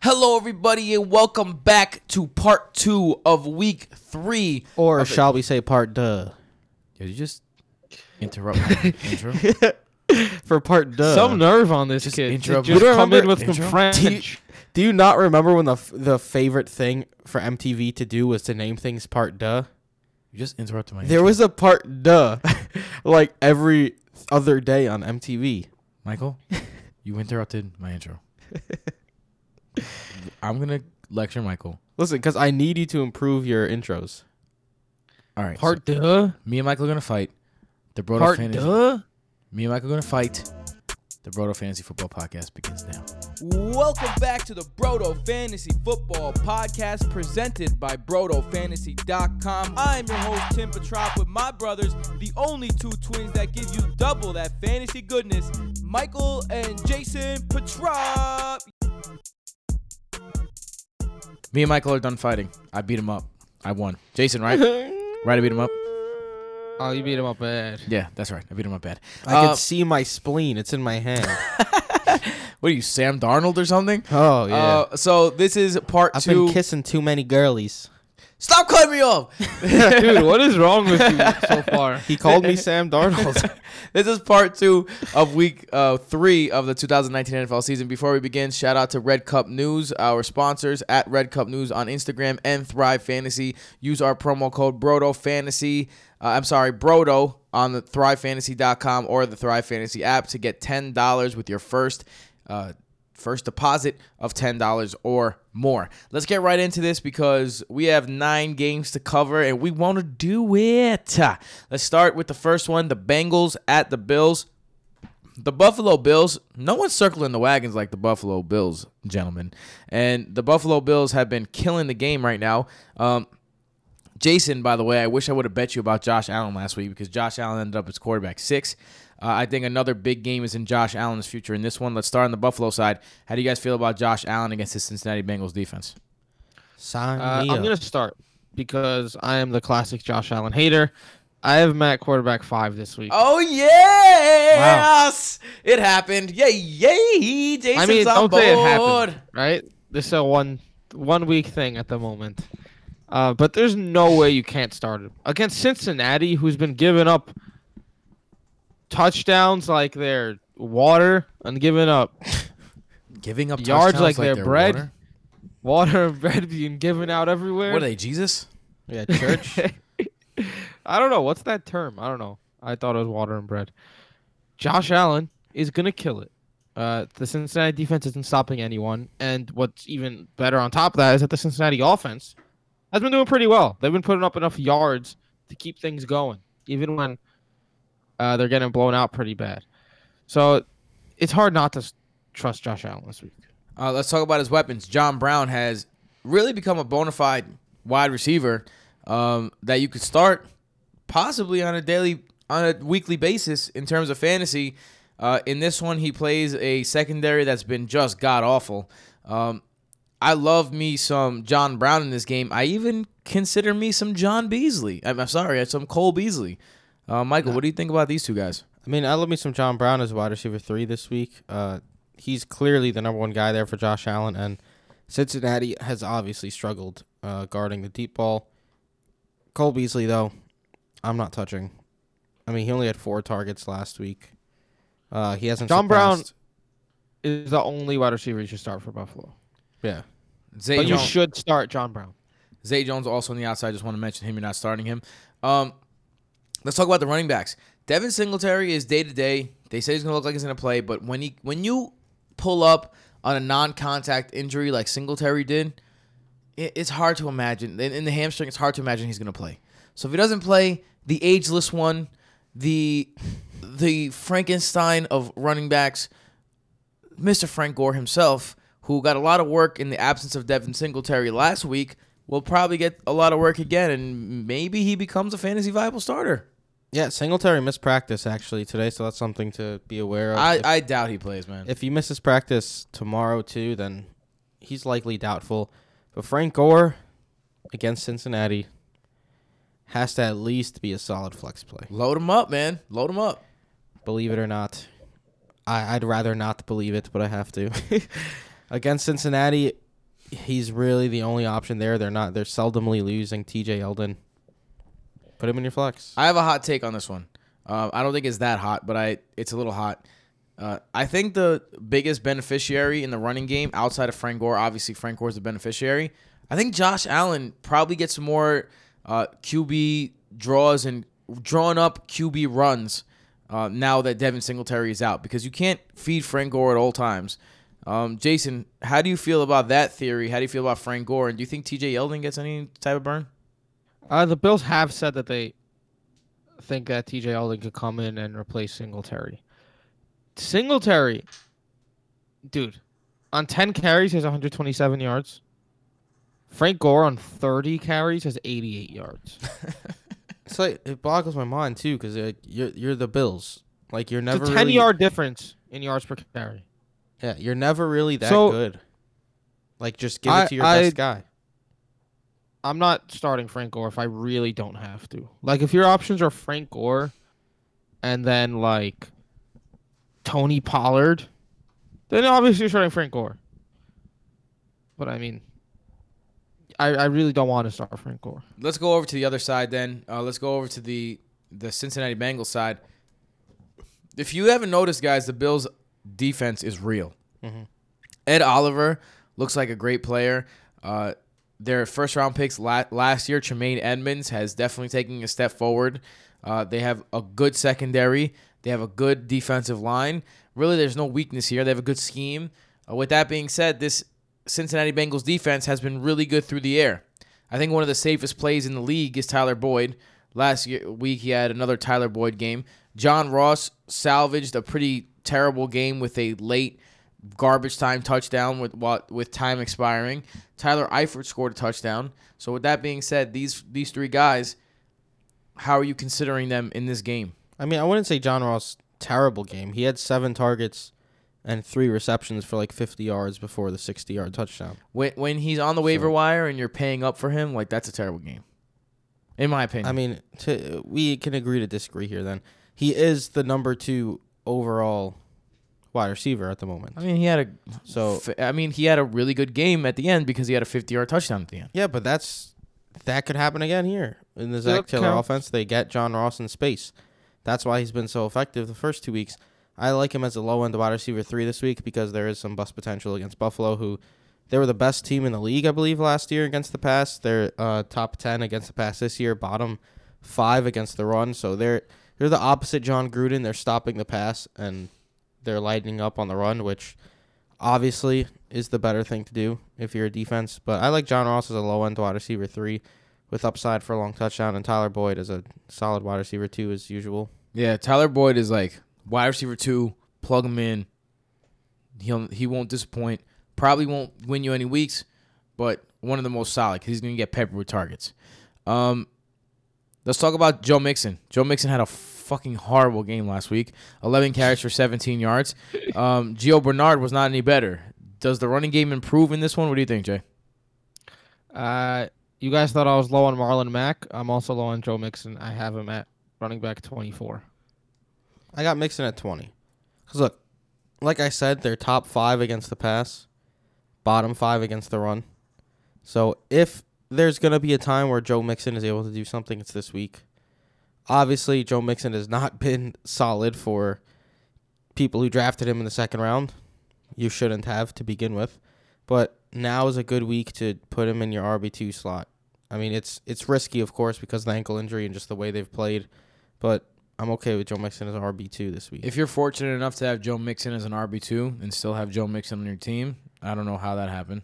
Hello, everybody, and welcome back to part two of week three. Or of the- shall we say part duh? Did you just interrupt my intro? For part duh. Some nerve on this Just kid. intro- Just You don't come in remember- with some intro? French. Do you not remember when the f- the favorite thing for MTV to do was to name things part duh? You just interrupted my There intro. was a part duh like every other day on MTV. Michael, you interrupted my intro. I'm going to lecture Michael. Listen, because I need you to improve your intros. All right. Part duh. me and Michael are going to fight. The Brodo Part Fantasy. duh. Me and Michael are going to fight. The Brodo Fantasy Football Podcast begins now. Welcome back to the Brodo Fantasy Football Podcast presented by BrodoFantasy.com. I'm your host, Tim Petrop, with my brothers, the only two twins that give you double that fantasy goodness, Michael and Jason Petrop. Me and Michael are done fighting. I beat him up. I won. Jason, right? right, I beat him up? Oh, you beat him up bad. Yeah, that's right. I beat him up bad. I Uh, can see my spleen. It's in my hand. What are you, Sam Darnold or something? oh yeah. Uh, so this is part I've two. been kissing too many girlies. Stop cutting me off. Dude, what is wrong with you so far? He called me Sam Darnold. this is part two of week uh, three of the 2019 NFL season. Before we begin, shout out to Red Cup News, our sponsors at Red Cup News on Instagram and Thrive Fantasy. Use our promo code Brodo Fantasy. Uh, I'm sorry, Brodo on the ThriveFantasy.com or the Thrive Fantasy app to get ten dollars with your first. Uh, first deposit of $10 or more. Let's get right into this because we have nine games to cover and we want to do it. Let's start with the first one the Bengals at the Bills. The Buffalo Bills, no one's circling the wagons like the Buffalo Bills, gentlemen. And the Buffalo Bills have been killing the game right now. Um, Jason, by the way, I wish I would have bet you about Josh Allen last week because Josh Allen ended up as quarterback six. Uh, I think another big game is in Josh Allen's future in this one. Let's start on the Buffalo side. How do you guys feel about Josh Allen against the Cincinnati Bengals defense? Sign Uh, me I'm gonna start because I am the classic Josh Allen hater. I have Matt quarterback five this week. Oh yes, it happened! Yay, yay! Jason's I mean, on don't board. say it happened, right? This is a one one week thing at the moment. Uh, but there's no way you can't start him against Cincinnati, who's been giving up touchdowns like they're water and giving up Giving up Yards touchdowns like they're bread. water? water and bread being given out everywhere. What are they, Jesus? yeah, church. I don't know. What's that term? I don't know. I thought it was water and bread. Josh Allen is gonna kill it. Uh, the Cincinnati defense isn't stopping anyone, and what's even better on top of that is that the Cincinnati offense has been doing pretty well. They've been putting up enough yards to keep things going, even when uh, they're getting blown out pretty bad. So it's hard not to trust Josh Allen this week. Uh, let's talk about his weapons. John Brown has really become a bona fide wide receiver um, that you could start possibly on a daily, on a weekly basis in terms of fantasy. Uh, in this one, he plays a secondary that's been just god awful. Um, I love me some John Brown in this game. I even consider me some John Beasley. I'm, I'm sorry, some Cole Beasley. Uh, Michael, what do you think about these two guys? I mean, I love me some John Brown as a wide receiver three this week. Uh, he's clearly the number one guy there for Josh Allen, and Cincinnati has obviously struggled uh, guarding the deep ball. Cole Beasley, though, I'm not touching. I mean, he only had four targets last week. Uh, he hasn't. John Brown- Is the only wide receiver you should start for Buffalo, Yeah, Zay but you should start John Brown. Zay Jones also on the outside. Just want to mention him. You're not starting him. Um, let's talk about the running backs. Devin Singletary is day to day. They say he's gonna look like he's gonna play, but when he when you pull up on a non-contact injury like Singletary did, it, it's hard to imagine. In, in the hamstring, it's hard to imagine he's gonna play. So if he doesn't play, the ageless one, the the Frankenstein of running backs, Mr. Frank Gore himself, who got a lot of work in the absence of Devin Singletary last week, will probably get a lot of work again, and maybe he becomes a fantasy viable starter. Yeah. Singletary missed practice actually today, so that's something to be aware of. I, if, I doubt he plays, man. if he misses practice tomorrow too, then he's likely doubtful. But Frank Gore against Cincinnati has to at least be a solid flex play. Load him up, man. Load him up. Believe it or not. I, I'd rather not believe it, but I have to. Against Cincinnati, he's really the only option there. They're not. They're seldomly losing. T.J. Yeldon. Put him in your flex. I have a hot take on this one. Uh, I don't think it's that hot, but I it's a little hot. Uh, I think the biggest beneficiary in the running game outside of Frank Gore, obviously Frank Gore is the beneficiary. I think Josh Allen probably gets more uh, QB draws and drawn up QB runs uh, now that Devin Singletary is out because you can't feed Frank Gore at all times. Um, Jason, how do you feel about that theory? How do you feel about Frank Gore? And do you think TJ Yeldon gets any type of burn? Uh, the Bills have said that they think that TJ Yeldon could come in and replace Singletary. Singletary, dude, on 10 carries, he has 127 yards. Frank Gore on 30 carries has 88 yards. It's like it boggles my mind too because you're you're the Bills. Like you're never it's a 10 really, yard difference in yards per carry. Yeah, you're never really that So- good. Like just give I- it to your I- best guy. I'm not starting Frank Gore if I really don't have to. Like if your options are Frank Gore and then like Tony Pollard, then obviously you're starting Frank Gore. But I mean I, I really don't want to start Frank Gore. Let's go over to the other side then. Uh, let's go over to the the Cincinnati Bengals side. If you haven't noticed, guys, the Bills' defense is real. Mhm. Ed Oliver looks like a great player. Uh, their first round picks la- last year, Tremaine Edmunds, has definitely taken a step forward. Uh, they have a good secondary. They have a good defensive line. Really, there's no weakness here. They have a good scheme. Uh, with that being said, this Cincinnati Bengals defense has been really good through the air. I think one of the safest plays in the league is Tyler Boyd. Last year, week he had another Tyler Boyd game. John Ross salvaged a pretty terrible game with a late garbage time touchdown with what with time expiring. Tyler Eifert scored a touchdown. So with that being said, these these three guys, how are you considering them in this game? I mean, I wouldn't say John Ross terrible game. He had seven targets and three receptions for like 50 yards before the 60 yard touchdown. When when he's on the waiver So- wire and you're paying up for him, like that's a terrible game. In my opinion. I mean, to, we can agree to disagree here. Then he is the number two overall wide receiver at the moment. I mean, he had a So F- I mean, he had a really good game at the end because he had a 50-yard touchdown at the end. yeah, but that's that could happen again here in the Zac Taylor offense. They get John Ross in space. That's why he's been so effective the first two weeks. I like him as a low end wide receiver three this week because there is some bust potential against Buffalo, who they were the best team in the league, I believe, last year against the pass. They're uh, top ten against the pass this year, bottom five against the run. So they're they're the opposite John Gruden. They're stopping the pass and they're lighting up on the run, which obviously is the better thing to do if you're a defense. But I like John Ross as a low end wide receiver three with upside for a long touchdown, and Tyler Boyd as a solid wide receiver two as usual. Yeah, Tyler Boyd is like wide receiver two. Plug him in. He'll he won't disappoint. Probably won't win you any weeks, but one of the most solid he's gonna get peppered with targets. Um, let's talk about Joe Mixon. Joe Mixon had a fucking horrible game last week. 11 carries for 17 yards. Um, Gio Bernard was not any better. Does the running game improve in this one? What do you think, Jay? Uh, you guys thought I was low on Marlon Mack. I'm also low on Joe Mixon. I have him at running back 24. I got Mixon at 20. Because, look, like I said, they're top five against the pass, bottom five against the run. So if there's going to be a time where Joe Mixon is able to do something, it's this week. Obviously, Joe Mixon has not been solid for people who drafted him in the second round. You shouldn't have to begin with. But now is a good week to put him in your RB2 slot. I mean, it's it's risky, of course, because of the ankle injury and just the way they've played. But I'm okay with Joe Mixon as an RB two this week. If you're fortunate enough to have Joe Mixon as an RB two and still have Joe Mixon on your team, I don't know how that happened.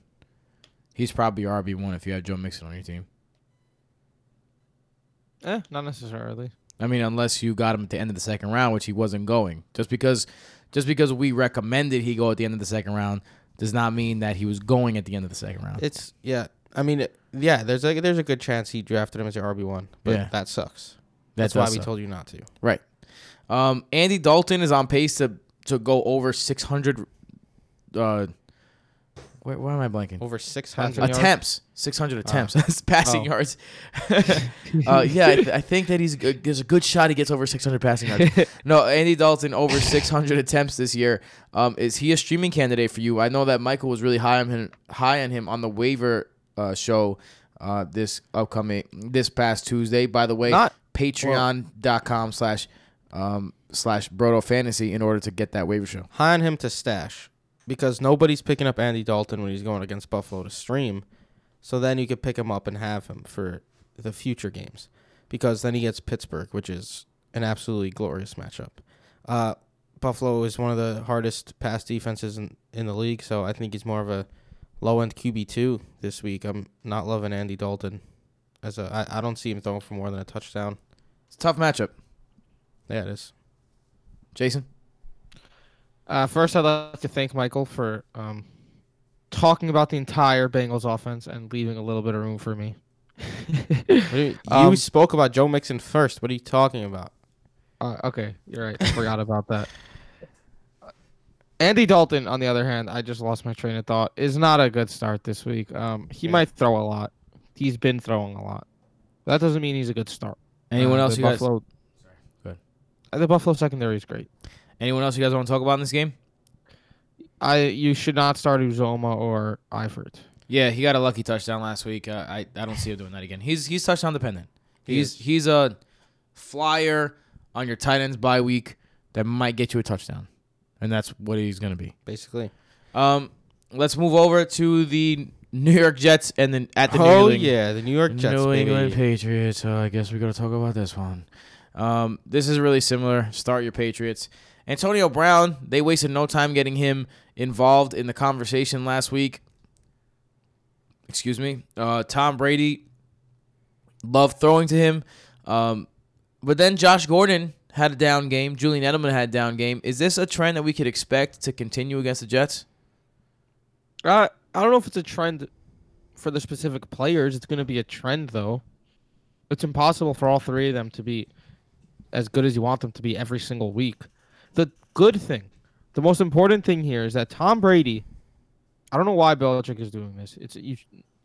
He's probably your RB one if you have Joe Mixon on your team. Eh, not necessarily. I mean, unless you got him at the end of the second round, which he wasn't going. Just because, just because we recommended he go at the end of the second round, does not mean that he was going at the end of the second round. it's yeah. I mean, it, yeah. There's a there's a good chance he drafted him as your RB one, but Yeah. that sucks. That That's why we told you not to. Right. Um, Andy Dalton is on pace to to go over 600. Uh, Where, where am I blanking? Over 600 Passing yards. attempts 600 attempts. That's passing Oh. yards. Uh, yeah I, th- I think that he's good. there's a good shot he gets over 600 passing yards. No andy dalton over 600 attempts this year. Um, is he a streaming candidate for you? I know that michael was really high on him high on him on the waiver uh, show uh, this upcoming this past tuesday. By the way Not- patreon.com slash um, slash brodo fantasy in order to get that waiver show. High on him to stash because nobody's picking up Andy Dalton when he's going against Buffalo to stream. So then you could pick him up and have him for the future games because then he gets Pittsburgh, which is an absolutely glorious matchup. Uh, Buffalo is one of the hardest pass defenses in, in the league, so I think he's more of a low end QB two this week. I'm not loving Andy Dalton as a. I, I don't see him throwing for more than a touchdown. it's a tough matchup Yeah, it is. jason Uh, first, I'd like to thank Michael for um, talking about the entire Bengals offense and leaving a little bit of room for me. You, you Um, spoke about Joe Mixon first. What are you talking about? Uh, okay, you're right. I forgot about that. Andy Dalton, on the other hand, I just lost my train of thought. Is not a good start this week. Um, he Yeah. might throw a lot. He's been throwing a lot. That doesn't mean he's a good start. anyone Uh, else the you guys Buffalo, Go ahead. Uh, The Buffalo secondary is great. Anyone else you guys want to talk about in this game I you should not start Uzomah or Eifert. Yeah, he got a lucky touchdown last week. Uh, I I don't see him doing that again. He's he's touchdown dependent. He He's is. he's a flyer on your tight ends bye week that might get you a touchdown, and that's what he's gonna be. Basically. Um, let's move over to the New York Jets and then at the New oh England, yeah, the New York Jets. New baby. England Patriots. So I guess we gotta talk about this one. Um, this is really similar. Start your Patriots. Antonio Brown. They wasted no time getting him involved in the conversation last week. Excuse me. Uh, Tom Brady. Loved throwing to him. Um, but then Josh Gordon had a down game. Julian Edelman had a down game. Is this a trend that we could expect to continue against the Jets? Uh, I don't know if it's a trend for the specific players. It's going to be a trend, though. It's impossible for all three of them to be as good as you want them to be every single week. The good thing, the most important thing here is that Tom Brady. I don't know why Belichick is doing this. It's you,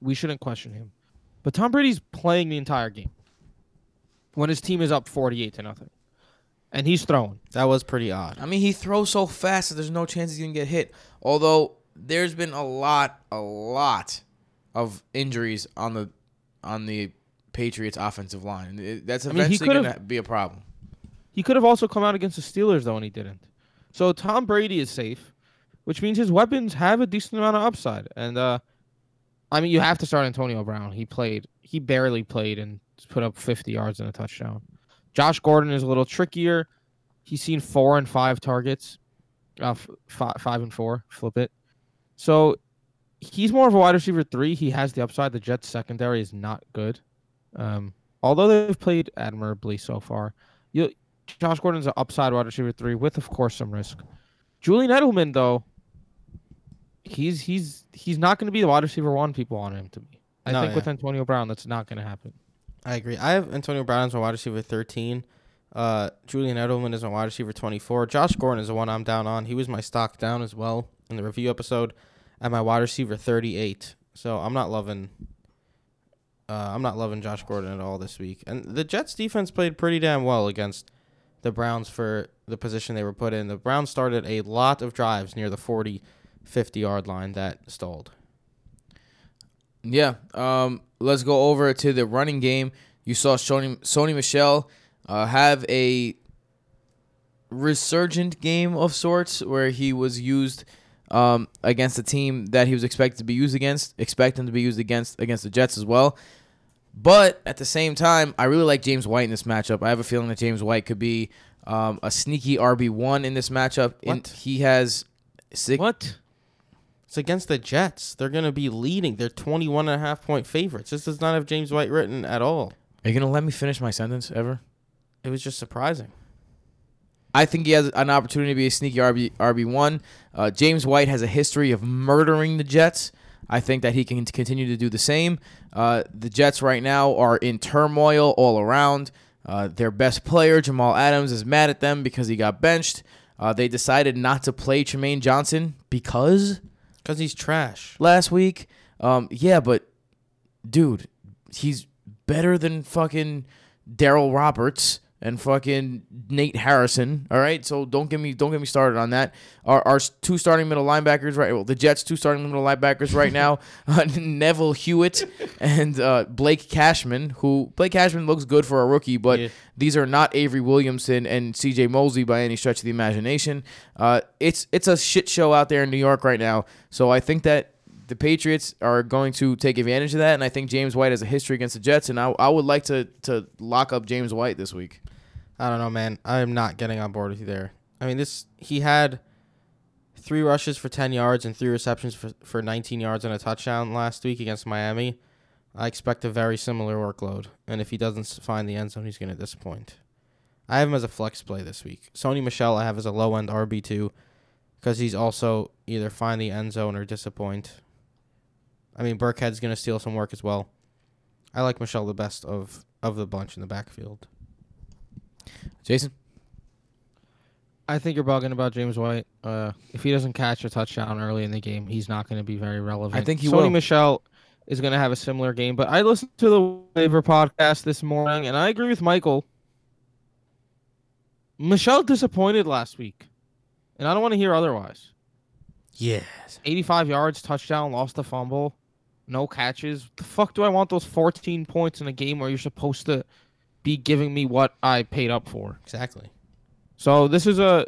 we shouldn't question him, but Tom Brady's playing the entire game when his team is up forty-eight to nothing, and he's throwing. That was pretty odd. I mean, he throws so fast that there's no chance he's gonna get hit. Although there's been a lot, a lot of injuries on the on the Patriots offensive line. And it- That's I mean, eventually gonna be a problem. He could have also come out against the Steelers though, and he didn't. So Tom Brady is safe, which means his weapons have a decent amount of upside. And uh, I mean, you have to start Antonio Brown. He played. He barely played and put up 50 yards and a touchdown. Josh Gordon is a little trickier. He's seen four and five targets, uh, f- fi- five and four. Flip it. So he's more of a wide receiver three. He has the upside. The Jets secondary is not good. Um, although they've played admirably so far. You Josh Gordon's an upside wide receiver three with, of course, some risk. Julian Edelman, though, he's he's he's not going to be the wide receiver one people want him to be. I No, think yeah. with Antonio Brown, that's not going to happen. I agree. I have Antonio Brown as my wide receiver 13. Uh, Julian Edelman is a wide receiver 24. Josh Gordon is the one I'm down on. He was my stock down as well in the review episode at my wide receiver 38. So I'm not loving. Uh, I'm not loving Josh Gordon at all this week. And the Jets defense played pretty damn well against the Browns for the position they were put in. The Browns started a lot of drives near the 40, 50 yard line that stalled. Yeah. Um, let's go over to the running game. You saw Sony, Sony Michel uh, have a resurgent game of sorts where he was used um, against a team that he was expected to be used against, expect him to be used against against the Jets as well. But at the same time, I really like James White in this matchup. I have a feeling that James White could be um, a sneaky RB one in this matchup. And he has six, What? It's against the Jets. They're going to be leading. They're 21 and a half point favorites. This does not have James White written at all. Are you gonna let me finish my sentence ever? It was just surprising. I think he has an opportunity to be a sneaky RB RB one. Uh, James White has a history of murdering the Jets. I think that he can continue to do the same. Uh, the Jets right now are in turmoil all around. Uh, their best player Jamal Adams is mad at them because he got benched. Uh, they decided not to play Trumaine Johnson because Because he's trash. last week. Um, yeah, but dude, he's better than fucking Darryl Roberts and fucking Nate Hairston. All right, so don't get me don't get me started on that. Our, our two starting middle linebackers, right? Well, the Jets' two starting middle linebackers right now, uh, Neville Hewitt and uh, Blake Cashman. Who Blake Cashman looks good for a rookie, but Yeah. these are not Avery Williamson and C.J. Mosley by any stretch of the imagination. Uh, it's it's a shit show out there in New York right now. So I think that the Patriots are going to take advantage of that, and I think James White has a history against the Jets, and I, I would like to to lock up James White this week. I don't know, man. I'm not getting on board with you there. I mean, this he had three rushes for 10 yards and three receptions for, for 19 yards and a touchdown last week against Miami. I expect a very similar workload, and if he doesn't find the end zone, he's going to disappoint. I have him as a flex play this week. Sony Michel, I have as a low end RB2 because he's also either find the end zone or disappoint. I mean, Burkhead's going to steal some work as well. I like Michel the best of, of the bunch in the backfield. Jason, I think you're bugging about James White. Uh, if he doesn't catch a touchdown early in the game, he's not going to be very relevant. I think he Sony will. Michel is going to have a similar game, but I listened to the waiver podcast this morning, and I agree with Michael. Michel disappointed last week, and I don't want to hear otherwise. Yes. 85 yards, touchdown, lost the fumble, no catches. The fuck do I want those 14 points in a game where you're supposed to be giving me what I paid up for? Exactly. So this is a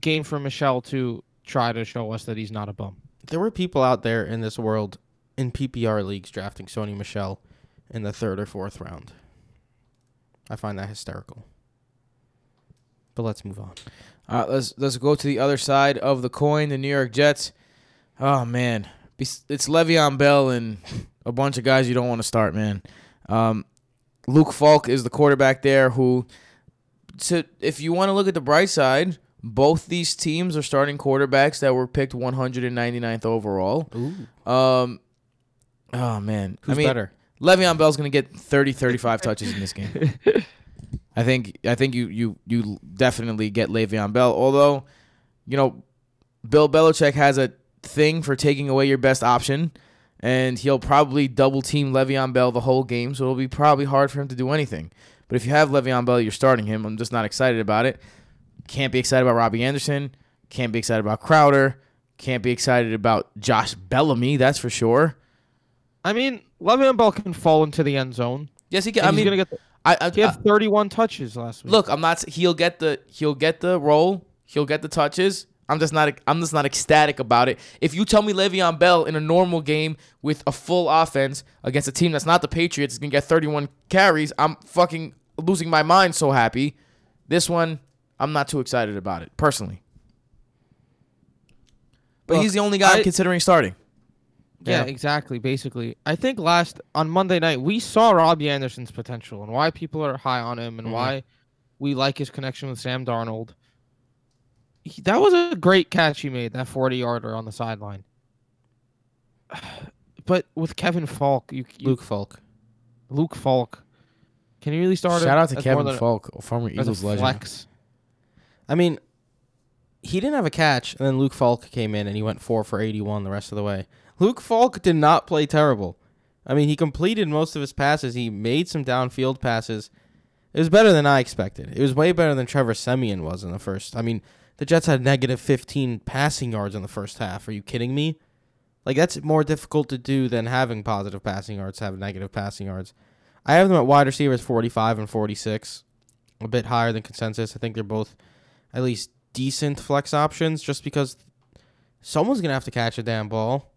game for Michel to try to show us that he's not a bum. There were people out there in this world in PPR leagues drafting Sony Michel in the third or fourth round. I find that hysterical. But let's move on. uh, let's let's go to the other side of the coin. The New York Jets. Oh man, it's Le'Veon Bell and a bunch of guys you don't want to start, man. Um, Luke Falk is the quarterback there. Who, to if you want to look at the bright side, both these teams are starting quarterbacks that were picked 199th overall. Ooh. Um, oh man, Who's I mean, better? Le'Veon Bell's going to get 30, 35 touches in this game. I think I think you you you definitely get Le'Veon Bell. Although, you know, Bill Belichick has a thing for taking away your best option, and he'll probably double team Le'Veon Bell the whole game. So it'll be probably hard for him to do anything. But if you have Le'Veon Bell, you're starting him. I'm just not excited about it. Can't be excited about Robbie Anderson. Can't be excited about Crowder. Can't be excited about Josh Bellamy. That's for sure. I mean, Le'Veon Bell can fall into the end zone. Yes, he can. I he's mean, gonna get. The, I, I, he had 31 touches last week. Look, I'm not. He'll get the. He'll get the role. He'll get the touches. I'm just not. I'm just not ecstatic about it. If you tell me Le'Veon Bell in a normal game with a full offense against a team that's not the Patriots is gonna get 31 carries, I'm fucking losing my mind. So happy. This one, I'm not too excited about it personally. But Look, he's the only guy I, am considering starting. yeah, yeah. exactly. Basically, I think last on Monday night we saw Robbie Anderson's potential and why people are high on him and Mhm. why we like his connection with Sam Darnold. He, that was a great catch he made, that 40 yarder on the sideline. But with Kevin Falk, you, you Luke Falk. Luke Falk. Can you really start Shout him out to Kevin than a- Falk, former as Eagles a legend. flex? I mean, he didn't have a catch, and then Luke Falk came in and he went four for 81 the rest of the way. Luke Falk did not play terrible. I mean, he completed most of his passes. He made some downfield passes. It was better than I expected. It was way better than Trevor Siemian was in the first. I mean, the Jets had negative 15 passing yards in the first half. Are you kidding me? Like, that's more difficult to do than having positive passing yards, have negative passing yards. I have them at wide receivers 45 and 46, a bit higher than consensus. I think they're both at least decent flex options just because someone's going to have to catch a damn ball.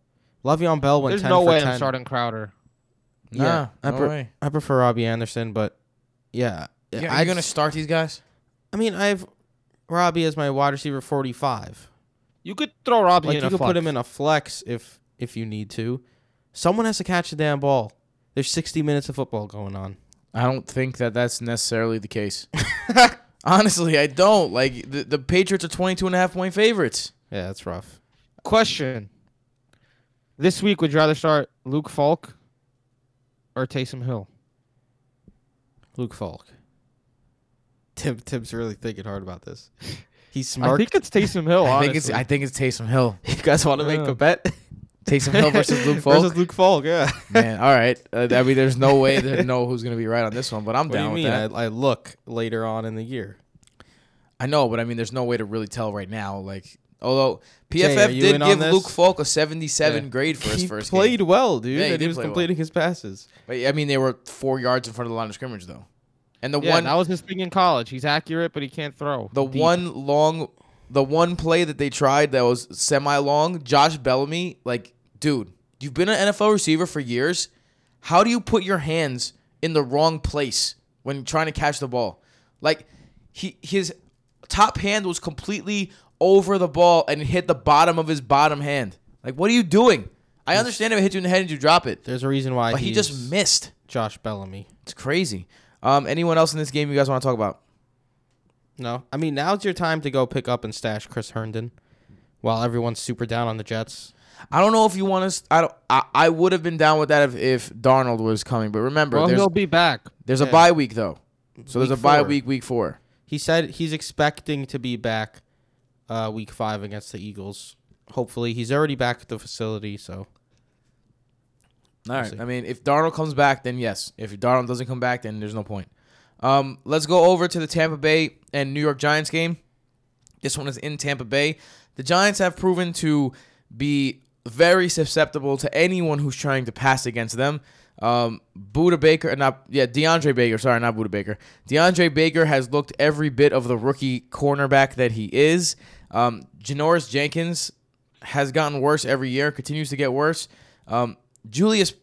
Le'Veon Bell went There's 10 no for way 10. I'm starting Crowder. Nah, Yeah, I no pre- way. I prefer Robbie Anderson, but yeah. Yeah, are you gonna start these guys? I mean, I have Robbie as my wide receiver 45. You could throw Robbie Like in you a could flex. put him in a flex if if you need to. Someone has to catch the damn ball. There's 60 minutes of football going on. I don't think that that's necessarily the case. Honestly, I don't. Like the, the Patriots are 22 and a half point favorites. Yeah, that's rough. Question. This week, would you rather start Luke Falk or Taysom Hill? Luke Falk. Tim Tim's really thinking hard about this. He I smirked. think it's Taysom Hill. I think it's honestly. I think it's Taysom Hill. you guys want to make Yeah. a bet? Taysom Hill versus Luke Falk. Versus Luke Falk, yeah. Man, all right. Uh, I mean, there's no way to know who's gonna be right on this one, but I'm What do down you with mean? that. I, I look later on in the year. I know, but I mean, there's no way to really tell right now. Like, although PFF are you did in on give this? Luke Falk a 77 Yeah. grade for his he first played game. well, dude, Yeah, he and did he was play well. completing his passes. But I mean, they were four yards in front of the line of scrimmage, though. And the yeah, one, that was his thing in college. He's accurate, but he can't throw. the deep. one long, the one play that they tried that was semi-long, Josh Bellamy, like, dude, you've been an NFL receiver for years. How do you put your hands in the wrong place when trying to catch the ball? Like, he his top hand was completely over the ball and hit the bottom of his bottom hand. Like, what are you doing? I understand if it hit you in the head and you drop it, There's a reason why but he just missed. Josh Bellamy. It's crazy. Um, anyone else in this game you guys want to talk about? No, I mean now's your time to go pick up and stash Chris Herndon, while everyone's super down on the Jets. I don't know if you want to. I don't. I, I would have been down with that if, if Darnold was coming, but remember, Well, there's he'll be back. there's a yeah. bye week though, so there's a bye four. week week four. He said he's expecting to be back, uh, week five against the Eagles. Hopefully, he's already back at the facility. So All right. I mean, if Darnold comes back, then yes. If Darnold doesn't come back, then there's no point. Um, let's go over to the Tampa Bay and New York Giants game. This one is in Tampa Bay. The Giants have proven to be very susceptible to anyone who's trying to pass against them. Um, Budda Baker, not yeah, DeAndre Baker. Sorry, not Budda Baker. DeAndre Baker has looked every bit of the rookie cornerback that he is. Um, Janoris Jenkins has gotten worse every year, continues to get worse. Um, Julius,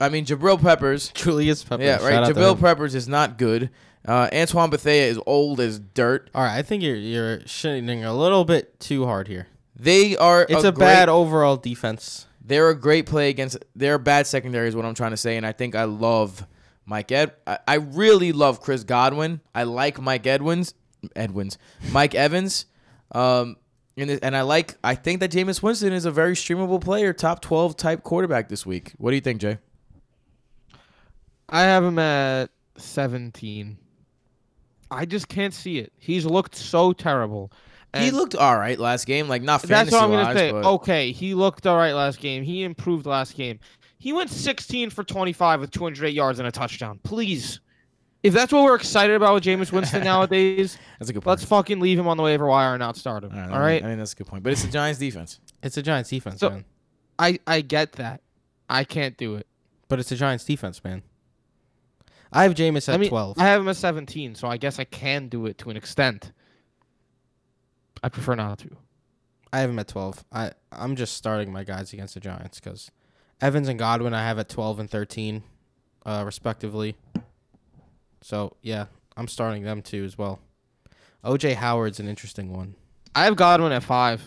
I mean Jabril Peppers. Julius Peppers. Yeah, right. out to Jabril. Peppers is not good. Uh, Antoine Bethea is old as dirt. All right, I think you're you're shitting a little bit too hard here. They are. It's a, great- bad overall defense. They're a great play against. They're a bad secondary, is what I'm trying to say, and I think I love Mike Ed. I, I really love Chris Godwin. I like Mike Edwins, Edwins, Mike Evans. Um, and and I like. I think that Jameis Winston is a very streamable player, top 12 type quarterback this week. What do you think, Jay? I have him at 17. I just can't see it. He's looked so terrible. he looked all right last game, like not That's fantasy what I'm gonna wise, say. but Okay, he looked all right last game. He improved last game. He went 16 for 25 with 208 yards and a touchdown. Please, if that's what we're excited about with Jameis Winston nowadays, that's a good point. let's fucking leave him on the waiver wire and not start him. all right, all I mean, I mean that's a good point, but it's the Giants defense. It's a Giants defense, So- man. I I get that. I can't do it. But it's a Giants defense, man. I have Jameis at I mean, 12. I have him at 17, so I guess I can do it to an extent. I prefer not to. I have him at 12. I I'm just starting my guys against the Giants because Evans and Godwin I have at 12 and 13, uh, respectively. So yeah, I'm starting them too as well. OJ Howard's an interesting one. I have Godwin at five.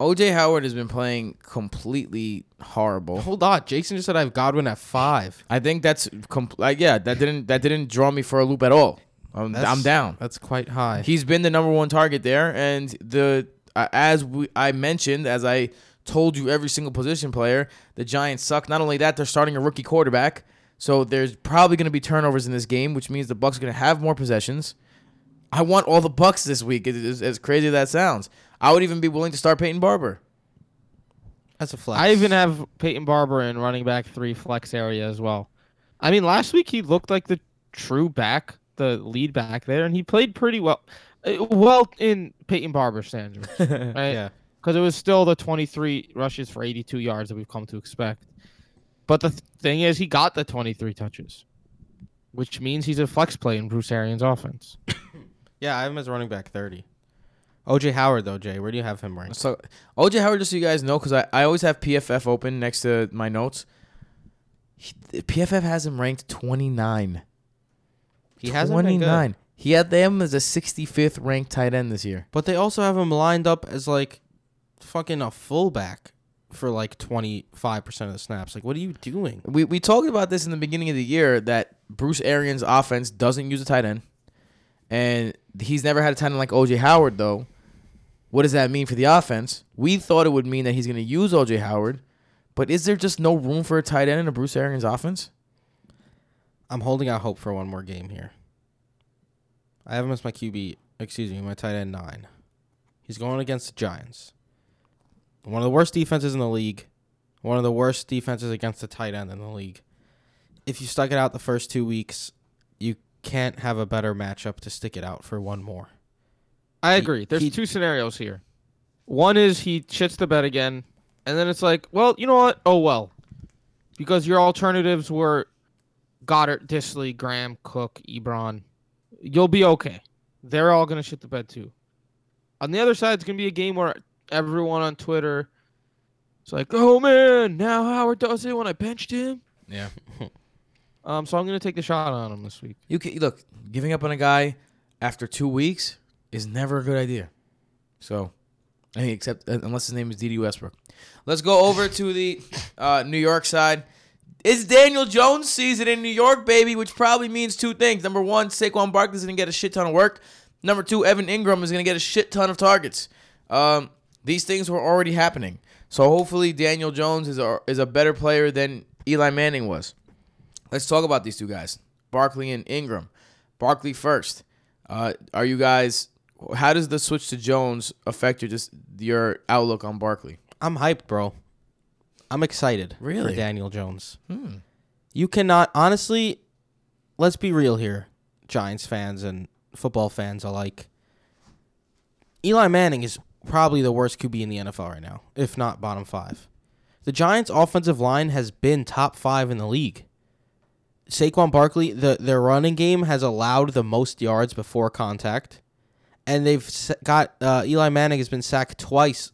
OJ Howard has been playing completely horrible. Hold on, Jason just said I have Godwin at five. I think that's compl- like yeah, that didn't that didn't draw me for a loop at all. That's- I'm down. That's quite high. He's been the number one target there, and the uh, as we I mentioned, as I told you, every single position player, the Giants suck. Not only that, they're starting a rookie quarterback, so there's probably going to be turnovers in this game, which means the Bucks are going to have more possessions. I want all the Bucks this week. As, as- as crazy as that sounds, I would even be willing to start Peyton Barber. That's a flex. I even have Peyton Barber in running back three flex area as well. I mean, last week he looked like the true back, the lead back there, and he played pretty well. Uh, Well, in Peyton Barber standards, right? yeah. Because it was still the 23 rushes for 82 yards that we've come to expect. But the th- thing is, he got the 23 touches, which means he's a flex play in Bruce Arians' offense. Yeah, I have him as running back 30. OJ Howard though, Jay, where do you have him ranked? So OJ Howard, just so you guys know, because I, I always have PFF open next to my notes. He, PFF has him ranked 29. He hasn't been good. 29. He had them as a 65th ranked tight end this year. But they also have him lined up as like fucking a fullback for like 25% of the snaps. Like what are you doing? We, we talked about this in the beginning of the year that Bruce Arians' offense doesn't use a tight end. And he's never had a tight end like OJ Howard, though. What does that mean for the offense? We thought it would mean that he's going to use OJ Howard. But is there just no room for a tight end in a Bruce Arians offense? I'm holding out hope for one more game here. I have him as my QB, excuse me, my tight end 9. He's going against the Giants. One of the worst defenses in the league. One of the worst defenses against the tight end in the league. If you stuck it out the first two weeks, you can't have a better matchup to stick it out for one more. I He- agree. There's he- two scenarios here. One is he shits the bed again, and then it's like, well, you know what? Oh well, because your alternatives were Goddard, Dissly, Graham, Cook, Ebron. You'll be okay. They're all gonna shit the bed too. On the other side, it's gonna be a game where everyone on Twitter is like, "Oh man, now Howard does it when I benched him." Yeah. Um, so I'm gonna take the shot on him this week. You can look giving up on a guy after two weeks is never a good idea. So, I mean, except uh, unless his name is Dede Westbrook. Let's go over to the uh, New York side. It's Daniel Jones season in New York, baby, which probably means two things. Number one, Saquon Barkley is gonna get a shit ton of work. Number two, Evan Engram is gonna get a shit ton of targets. Um, these things were already happening. So hopefully Daniel Jones is a, is a better player than Eli Manning was. Let's talk about these two guys, Barkley and Engram. Barkley first. Uh, are you guys? How does the switch to Jones affect your just your outlook on Barkley? I'm hyped, bro. I'm excited Really? for Daniel Jones. Hmm. You cannot honestly. Let's be real here, Giants fans and football fans alike. Eli Manning is probably the worst QB in the NFL right now, if not bottom five. The Giants' offensive line has been top five in the league. Saquon Barkley, the their running game has allowed the most yards before contact, and they've got uh, Eli Manning has been sacked twice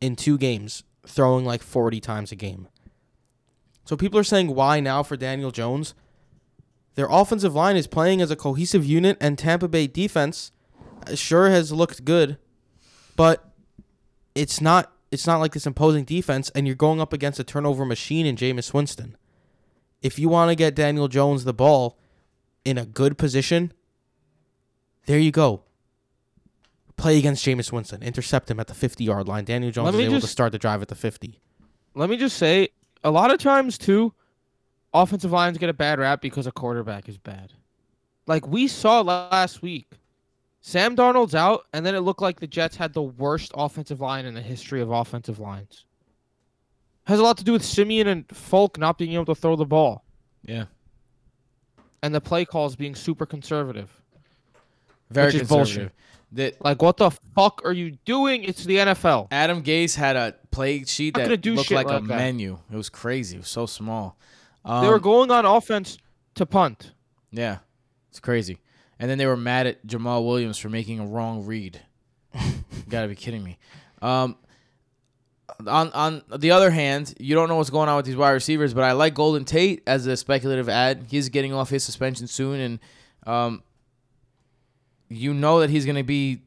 in two games, throwing like forty times a game. So people are saying why now for Daniel Jones? Their offensive line is playing as a cohesive unit, and Tampa Bay defense uh, sure has looked good, but it's not. It's not like this imposing defense, and you're going up against a turnover machine in Jameis Winston. If you want to get Daniel Jones the ball in a good position, there you go. Play against Jameis Winston, intercept him at the 50 yard line. Daniel Jones is able to start the drive at the 50. let me just say, a lot of times too, offensive lines get a bad rap because a quarterback is bad. Like we saw last week, Sam Darnold's out, and then it looked like the Jets had the worst offensive line in the history of offensive lines. Has a lot to do with Siemian and Falk not being able to throw the ball, Yeah. and the play calls being super conservative. Very Which is conservative. bullshit. That Like, what the fuck are you doing? It's the NFL. Adam Gase had a play sheet that looked shit like, a that. menu. It was crazy. It was so small. Um, they were going on offense to punt. Yeah, it's crazy. And then they were mad at Jamal Williams for making a wrong read. gotta be kidding me. Um, on on the other hand, you don't know what's going on with these wide receivers, but I like Golden Tate as a speculative ad. He's getting off his suspension soon, and um, you know that he's gonna be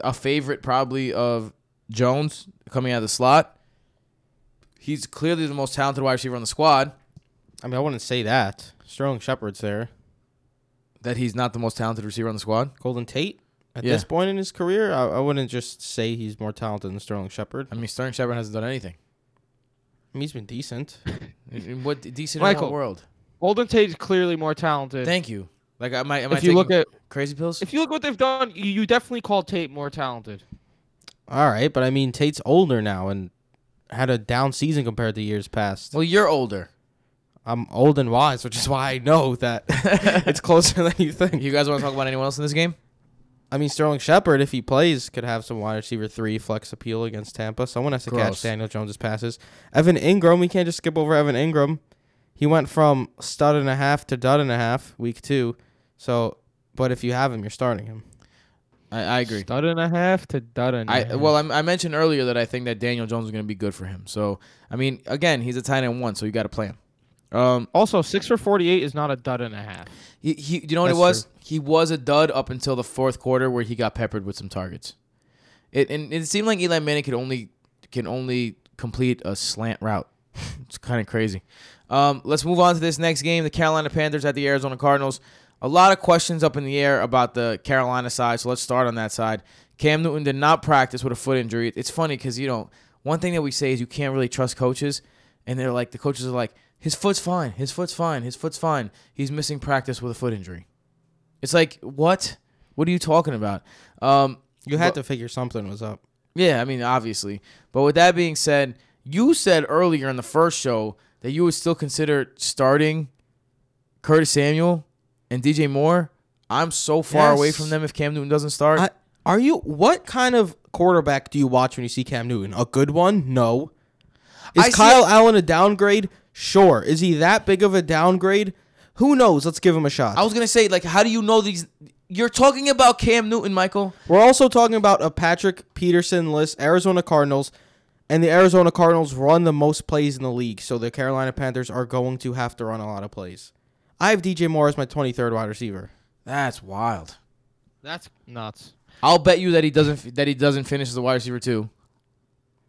a favorite probably of Jones coming out of the slot. He's clearly the most talented wide receiver on the squad. I mean, I wouldn't say that. Sterling Shepard's there. That he's not the most talented receiver on the squad. Golden Tate at Yeah. this point in his career, I, I wouldn't just say he's more talented than Sterling Shepard. I mean, Sterling Shepard hasn't done anything. I mean, he's been decent. In- in What decent in Michael. what world? Golden Tate is clearly more talented. Thank you. Like, am I am I if you look at crazy pills? if you look what they've done, you, you definitely call Tate more talented. All right, but I mean, Tate's older now and had a down season compared to years past. well, you're older. I'm old and wise, which is why I know that it's closer than you think. You guys want to talk about anyone else in this game? I mean, Sterling Shepard, if he plays, could have some wide receiver three flex appeal against Tampa. Someone has to Gross. catch Daniel Jones's passes. Evan Engram, we can't just skip over Evan Engram. He went from stud and a half to dud and a half week two. So, but if you have him, you're starting him. I, I agree. Stud and a half to dud and a I half. well, I, I mentioned earlier that I think that Daniel Jones is going to be good for him. So, I mean, again, he's a tight end one, so you got to play him. Um, also six for forty eight is not a dud and a half. he, he you know what That's it was? He was a dud up until the fourth quarter where he got peppered with some targets. It and it seemed like Eli Manning could only can only complete a slant route. It's kind of crazy. Um, let's move on to this next game. The Carolina Panthers at the Arizona Cardinals. A lot of questions up in the air about the Carolina side, so let's start on that side. Cam Newton did not practice with a foot injury. It's funny because you know one thing that we say is you can't really trust coaches, and they're like the coaches are like his foot's fine, his foot's fine, his foot's fine. He's missing practice with a foot injury. It's like what? What are you talking about? Um, You had But- to figure something was up. Yeah, I mean, obviously. But with that being said, you said earlier in the first show that you would still consider starting Curtis Samuel and DJ Moore. I'm so far away from them if Cam Newton doesn't start. I, are you? What kind of quarterback do you watch when you see Cam Newton? A good one? No. Is I Kyle it- Allen a downgrade? Sure. Is he that big of a downgrade? Who knows? Let's give him a shot. I was gonna say, like, how do you know these? You're talking about Cam Newton, Michael. We're also talking about a Patrick Peterson list, Arizona Cardinals, and the Arizona Cardinals run the most plays in the league, so the Carolina Panthers are going to have to run a lot of plays. I have DJ Moore as my 23rd wide receiver. That's wild. That's nuts. I'll bet you that he doesn't that he doesn't finish as a wide receiver too.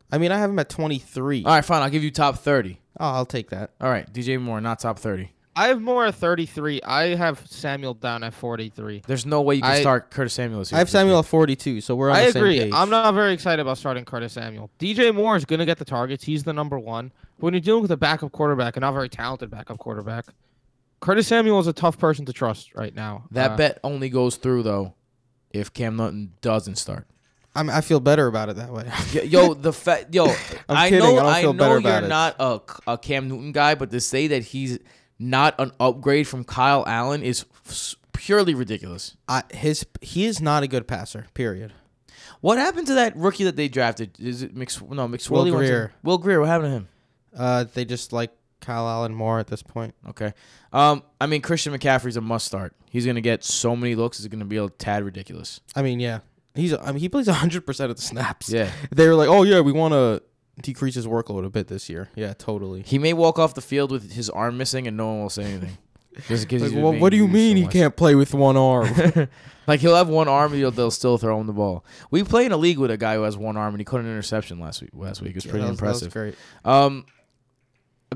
I mean, I have him at 23. All right, fine. I'll give you top thirty. Oh, I'll take that. All right, DJ Moore, not top thirty. I have Moore at 33. I have Samuel down at 43. There's no way you can I- start Curtis Samuel. this I have Samuel at 42, so we're on I the same agree. page. I'm not very excited about starting Curtis Samuel. DJ Moore is going to get the targets. He's the number one. When you're dealing with a backup quarterback, and not very talented backup quarterback, Curtis Samuel is a tough person to trust right now. That Uh, bet only goes through though if Cam Newton doesn't start. I'm, I feel better about it that way. Yo, the fact, yo, I kidding. know, I I know you're not a, a Cam Newton guy, but to say that he's not an upgrade from Kyle Allen is f- purely ridiculous. I, his he is not a good passer. Period. What happened to that rookie that they drafted? Is it Mix? No, McSwilly. Will Grier. Will Grier. What happened to him? Uh, they just like Kyle Allen more at this point. Okay. Um, I mean Christian McCaffrey's a must start. He's gonna get so many looks. It's gonna be a tad ridiculous. I mean, yeah, he's. I mean, he plays 100 percent of the snaps. Yeah. They were like, oh yeah, we want to decrease his workload a bit this year. Yeah, totally. He may walk off the field with his arm missing, and no one will say anything. Just Like, well, what do you mean so he much. can't play with one arm? Like he'll have one arm, and they'll still throw him the ball. We play in a league with a guy who has one arm, and he caught an interception last week. Last week, it's Yeah, pretty was- was impressive. great. Um,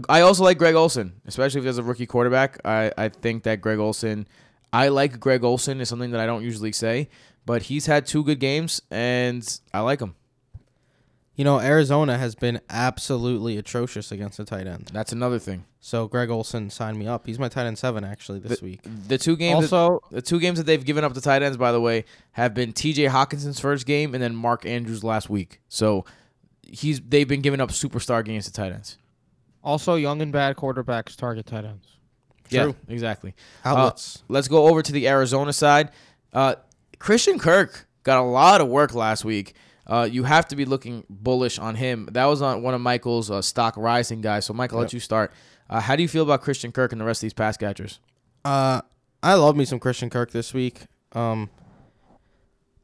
I also like Greg Olsen, especially if there's a rookie quarterback. I, I think that Greg Olsen, I like Greg Olsen is something that I don't usually say, but he's had two good games and I like him. You know, Arizona has been absolutely atrocious against the tight end. That's another thing. So Greg Olsen signed me up. He's my tight end seven actually this week. The two games, that- Also, the two games that they've given up to tight ends, by the way, have been T.J. Hockenson's first game and then Mark Andrews last week. So he's they've been giving up superstar games to tight ends. also young and bad quarterbacks target tight ends. Yeah, True. exactly. Outlets. Let's go over to the Arizona side. Uh, Christian Kirk got a lot of work last week. Uh, you have to be looking bullish on him. That was on one of Michael's uh, stock rising guys. So, Michael, I'll let you start. Uh, how do you feel about Christian Kirk and the rest of these pass catchers? Uh, I love me some Christian Kirk this week. Um,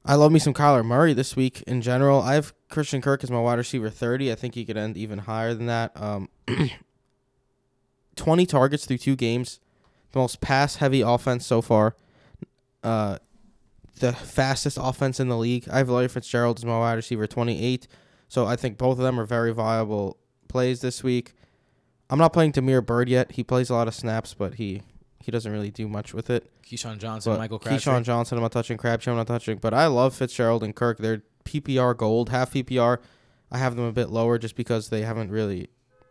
I love me some Kyler Murray this week in general. I have Christian Kirk as my wide receiver 30. I think he could end even higher than that. Um, 20 targets through two games, the most pass heavy offense so far. Uh, the fastest offense in the league. I have Larry Fitzgerald as my wide receiver 28. So I think both of them are very viable plays this week. I'm not playing Damiere Byrd yet. He plays a lot of snaps, but he he doesn't really do much with it. KeeSean Johnson, But Michael Crabtree. KeeSean Johnson, I'm not touching. Crabtree, I'm not touching. But I love Fitzgerald and Kirk. They're PPR gold, half PPR. I have them a bit lower just because they haven't really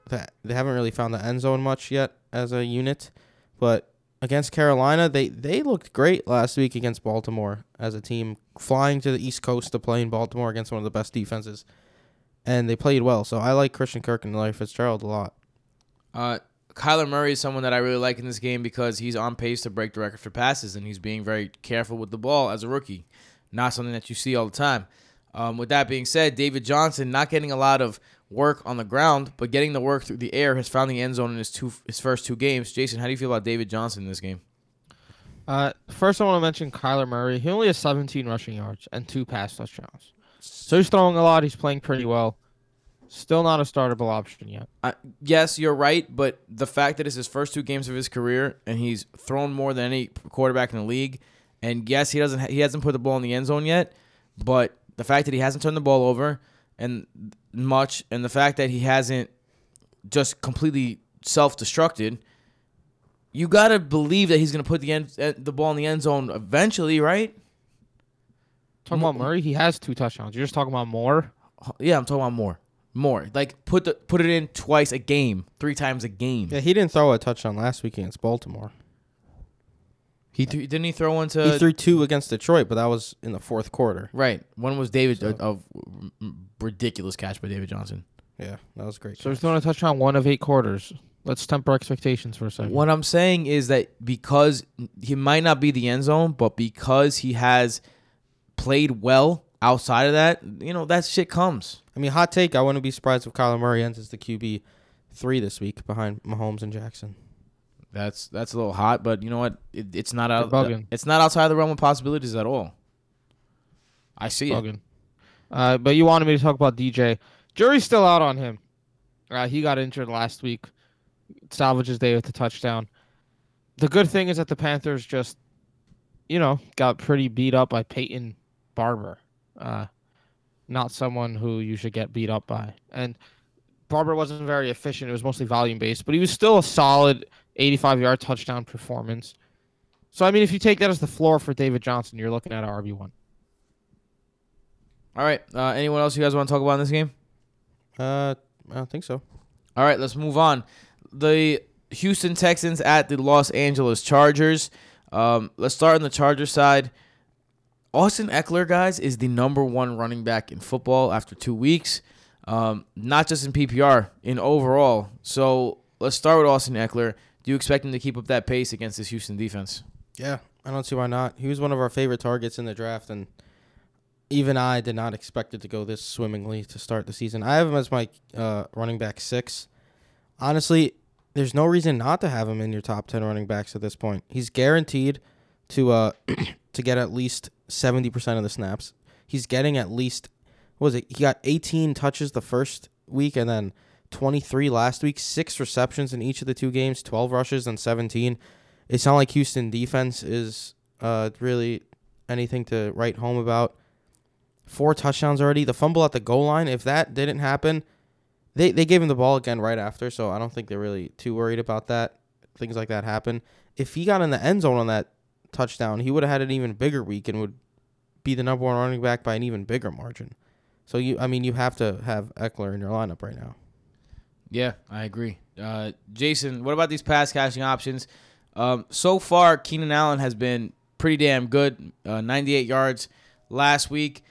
that they haven't really found the end zone much yet as a unit. But against Carolina, they they looked great last week against Baltimore as a team, flying to the East Coast to play in Baltimore against one of the best defenses, and they played well. So I like Christian Kirk and Larry Fitzgerald a lot. Uh, Kyler Murray is someone that I really like in this game because he's on pace to break the record for passes, and he's being very careful with the ball as a rookie. Not something that you see all the time. Um, with that being said, David Johnson not getting a lot of work on the ground, but getting the work through the air has found the end zone in his two his first two games. Jason, how do you feel about David Johnson in this game? Uh, first, I want to mention Kyler Murray. He only has 17 rushing yards and two pass touchdowns. So he's throwing a lot. He's playing pretty well. Still not a startable option yet. Uh, yes, you're right, but the fact that it's his first two games of his career and he's thrown more than any quarterback in the league, and yes, he doesn't ha- he hasn't put the ball in the end zone yet, but the fact that he hasn't turned the ball over and much, and the fact that he hasn't just completely self-destructed, you gotta believe that he's gonna put the end uh, the ball in the end zone eventually, right? Talking about Murray, he has two touchdowns. You're just talking about more. Yeah, I'm talking about more, more like put the put it in twice a game, three times a game. Yeah, he didn't throw a touchdown last week against Baltimore. He th- didn't he throw into he threw two against Detroit, but that was in the fourth quarter. right. One was David So- uh, of ridiculous catch by David Johnson. Yeah, that was great. So he's throwing a touchdown one of eight quarters. Let's temper expectations for a second. What I'm saying is that because he might not be the end zone, but because he has played well outside of that, you know, that shit comes. I mean, hot take. I wouldn't be surprised if Kyler Murray ends as the QB three this week behind Mahomes and Jackson. That's that's a little hot, but you know what? It, it's not out. Bugging. It's not outside the realm of possibilities at all. I see it. Uh, but you wanted me to talk about DJ. Jury's still out on him. Uh, he got injured last week. Salvages day with the touchdown. The good thing is that the Panthers just, you know, got pretty beat up by Peyton Barber. Uh, not someone who you should get beat up by. And Barber wasn't very efficient. It was mostly volume based, but he was still a solid 85 yard touchdown performance. So, I mean, if you take that as the floor for David Johnson, you're looking at an RB1. All right. Uh, anyone else you guys want to talk about in this game? Uh, I don't think so. All right, let's move on. The Houston Texans at the Los Angeles Chargers. Um, let's start on the Chargers side. Austin Ekeler, guys, is the number one running back in football after two weeks. Um, not just in PPR, in overall. So let's start with Austin Ekeler. Do you expect him to keep up that pace against this Houston defense? Yeah, I don't see why not. He was one of our favorite targets in the draft, and even I did not expect it to go this swimmingly to start the season. I have him as my uh, running back six. Honestly, there's no reason not to have him in your top ten running backs at this point. He's guaranteed to uh to get at least seventy percent of the snaps. He's getting at least what was it? He got 18 touches the first week, and then 23 last week. Six receptions in each of the two games, 12 rushes and 17 it's not like Houston defense is uh, really anything to write home about. Four touchdowns already. The fumble at the goal line, if that didn't happen, they, they gave him the ball again right after, so I don't think they're really too worried about that. Things like that happen. If he got in the end zone on that touchdown, he would have had an even bigger week and would be the number one running back by an even bigger margin. So you, I mean, you have to have Ekeler in your lineup right now. Yeah, I agree. Uh, Jason, what about these pass catching options? Um, so far, Keenan Allen has been pretty damn good. Uh, 98 yards last week.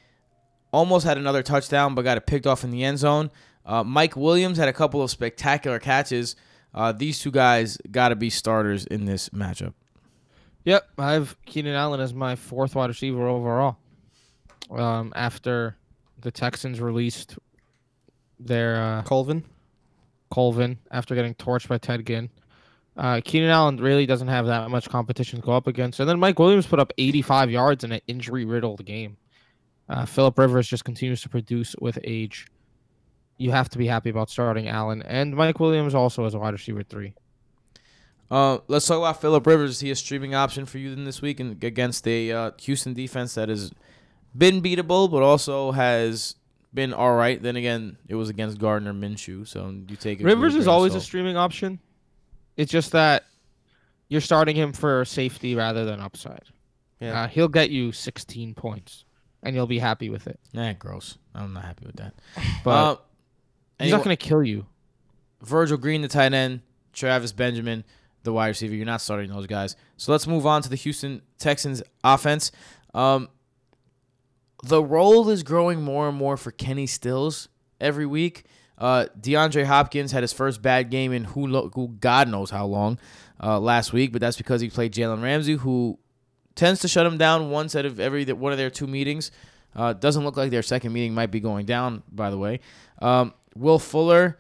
Almost had another touchdown, but got it picked off in the end zone. Uh, Mike Williams had a couple of spectacular catches. Uh, these two guys got to be starters in this matchup. Yep, I have Keenan Allen as my fourth wide receiver overall. Um, after the Texans released their uh, Colvin? Colvin after getting torched by Ted Ginn, uh, Keenan Allen really doesn't have that much competition to go up against. And then Mike Williams put up 85 yards in an injury-riddled game. Uh, Philip Rivers just continues to produce with age. You have to be happy about starting Allen and Mike Williams also as a wide receiver three. Uh, let's talk about Philip Rivers. Is he a streaming option for you this week and against a uh, Houston defense that has been beatable, but also has been all right. Then again, it was against Gardner Minshew, so you take it. Rivers is grain of always a streaming option. It's just that you're starting him for safety rather than upside. Yeah. Uh, he'll get you 16 points, and you'll be happy with it. Nah, gross. I'm not happy with that. But Uh, he's anyone- not going to kill you. Virgil Green, the tight end, Travis Benjamin, the wide receiver. You're not starting those guys. So let's move on to the Houston Texans offense. Um, the role is growing more and more for Kenny Stills every week. Uh, DeAndre Hopkins had his first bad game in who, lo- who God knows how long uh, last week, but that's because he played Jalen Ramsey, who tends to shut him down once out of every one of their two meetings. Uh, doesn't look like their second meeting might be going down, by the way. Um, Will Fuller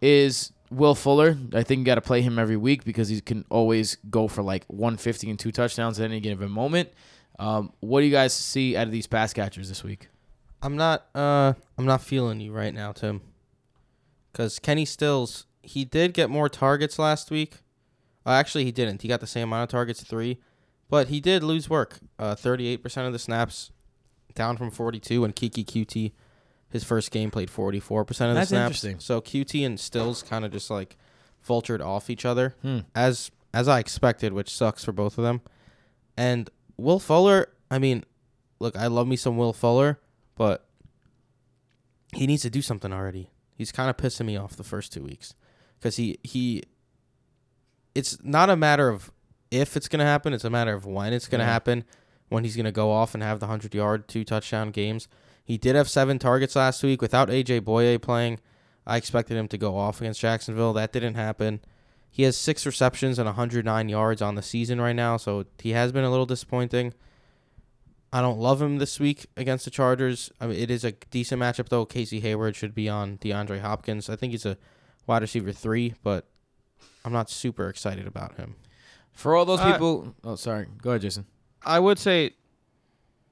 is Will Fuller. I think you got to play him every week because he can always go for like 150 and two touchdowns at any given moment. Um, what do you guys see out of these pass catchers this week? I'm not uh I'm not feeling you right now, Tim. Cuz Kenny Stills, he did get more targets last week. Uh, actually, he didn't. He got the same amount of targets, 3, but he did lose work. Uh 38% of the snaps down from 42 and Keke Coutee his first game played 44% of the That's snaps. interesting. So Coutee and Stills kind of just like vultured off each other Hmm. as as I expected, which sucks for both of them. And Will Fuller, I mean, look, I love me some Will Fuller, but he needs to do something already. He's kind of pissing me off the first two weeks because he he. It's not a matter of if it's gonna happen. It's a matter of when it's gonna Yeah. happen. When he's gonna go off and have the hundred yard, two touchdown games. He did have seven targets last week without AJ Bouye playing. I expected him to go off against Jacksonville. That didn't happen. He has six receptions and 109 yards on the season right now, so he has been a little disappointing. I don't love him this week against the Chargers. I mean, it is a decent matchup though. Casey Hayward should be on DeAndre Hopkins. I think he's a wide receiver three, but I'm not super excited about him. For all those Uh, people, oh sorry, go ahead, Jason. I would say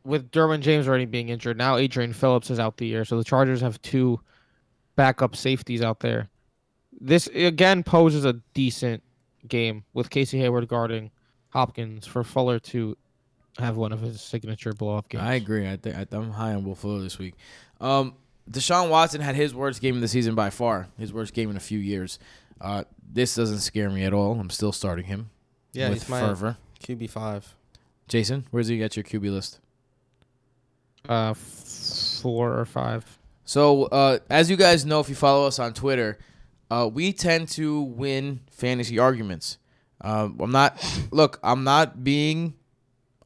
with Derwin James already being injured, now Adrian Phillips is out the year, so the Chargers have two backup safeties out there. This again poses a decent game with Casey Hayward guarding Hopkins for Fuller to have one of his signature blow up games. I agree. I think I- I'm high on Will Fuller this week. Um, Deshaun Watson had his worst game of the season by far, his worst game in a few years. Uh, this doesn't scare me at all. I'm still starting him Yeah, with he's my fervor. QB five. Jason, where's he at your QB list? uh, four or five. So, uh, as you guys know, if you follow us on Twitter, uh, we tend to win fantasy arguments. Um, I'm not. Look, I'm not being.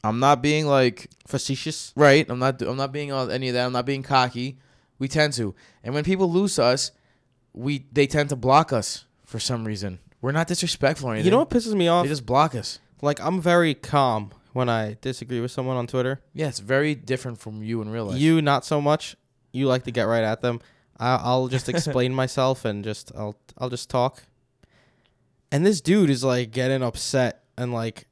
I'm not being like Facetious. right. I'm not. I'm not being any of that. I'm not being cocky. We tend to, and when people lose to us, we they tend to block us for some reason. We're not disrespectful or anything. You know what pisses me off? They just block us. Like I'm very calm when I disagree with someone on Twitter. Yeah, it's very different from you in real life. You not so much. You like to get right at them. I, I'll just explain myself and just I'll I'll just talk. And this dude is like getting upset and like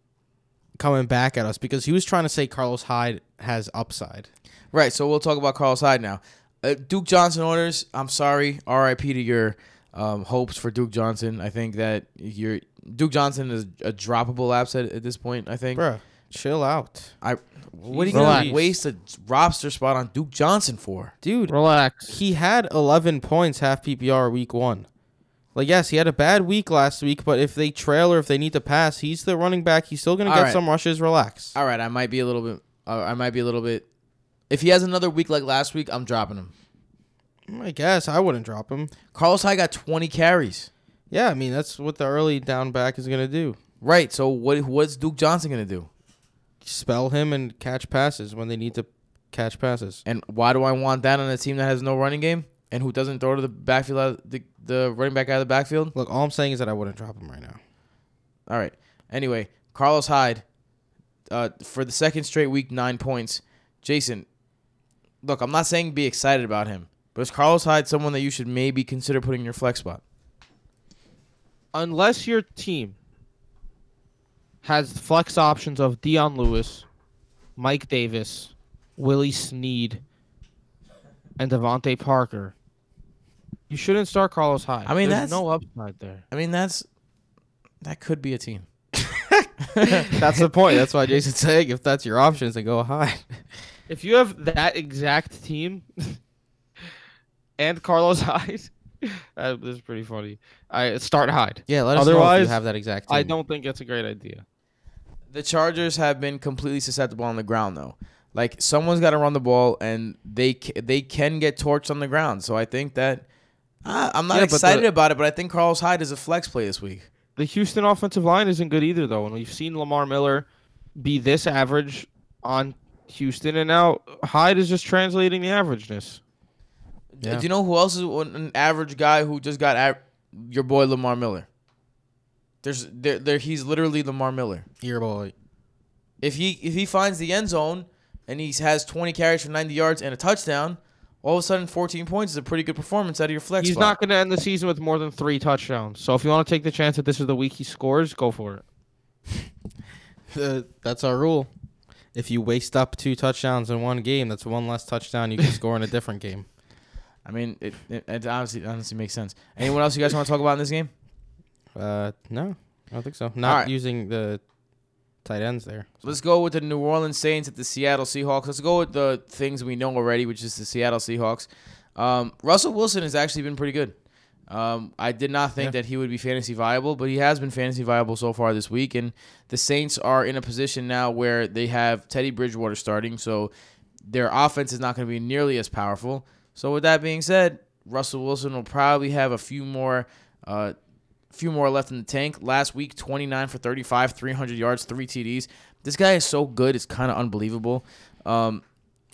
coming back at us because he was trying to say Carlos Hyde has upside. Right. So we'll talk about Carlos Hyde now. Uh, Duke Johnson orders. I'm sorry. R.I.P. to your um, hopes for Duke Johnson. I think that your Duke Johnson is a droppable asset at this point. I think. Bruh, chill out. I. What are you Relax. gonna waste a roster spot on Duke Johnson for? Dude, Relax. he had 11 points half PPR week 1. Like yes, he had a bad week last week, but if they trail or if they need to pass, he's the running back. He's still going to All get right. some rushes. Relax. All right. I might be a little bit. Uh, I might be a little bit. If he has another week like last week, I'm dropping him. I guess I wouldn't drop him. Carlos Hyde got 20 carries. Yeah, I mean that's what the early down back is gonna do. Right. So what? What's Duke Johnson gonna do? Spell him and catch passes when they need to catch passes. And why do I want that on a team that has no running game and who doesn't throw to the backfield, out of the, the running back out of the backfield? Look, all I'm saying is that I wouldn't drop him right now. All right. Anyway, Carlos Hyde, uh, for the second straight week, nine points. Jason, look, I'm not saying be excited about him, but is Carlos Hyde someone that you should maybe consider putting in your flex spot? Unless your team has flex options of Dion Lewis, Mike Davis, Willie Snead, and DeVante Parker, you shouldn't start Carlos Hyde. I mean, There's that's- no upside there. I mean, that's that could be a team. That's the point. That's why Jason's saying if that's your options, then go high. If you have that exact team and Carlos Hyde, that is pretty funny. I start Hyde. Yeah, let us know if Otherwise, you have that exact. Team. I don't think it's a great idea. The Chargers have been completely susceptible on the ground, though. Like someone's got to run the ball, and they they can get torched on the ground. So I think that uh, I'm not Yeah, excited the- about it, but I think Carlos Hyde is a flex play this week. The Houston offensive line isn't good either, though, and we've seen Lamar Miller be this average on Houston, and now Hyde is just translating the averageness. Yeah. Do you know who else is an average guy who just got av- your boy Lamar Miller? There's there, there he's literally Lamar Miller. Ear boy. If he if he finds the end zone and he has 20 carries for 90 yards and a touchdown, all of a sudden 14 points is a pretty good performance out of your flex He's spot. not going to end the season with more than three touchdowns. So if you want to take the chance that this is the week he scores, go for it. Uh, that's our rule. If you waste up two touchdowns in one game, that's one less touchdown you can score in a different game. I mean, it, it, it honestly honestly makes sense. Anyone else you guys want to talk about in this game? Uh, no, I don't think so. Not right. using the tight ends there. Let's go with the New Orleans Saints at the Seattle Seahawks. Let's go with the things we know already, which is the Seattle Seahawks. Um, Russell Wilson has actually been pretty good. Um, I did not think Yeah. that he would be fantasy viable, but he has been fantasy viable so far this week. And the Saints are in a position now where they have Teddy Bridgewater starting, so their offense is not going to be nearly as powerful. So with that being said, Russell Wilson will probably have a few more uh, few more left in the tank. Last week, 29 for 35, 300 yards, three TDs. This guy is so good, it's kind of unbelievable. Um,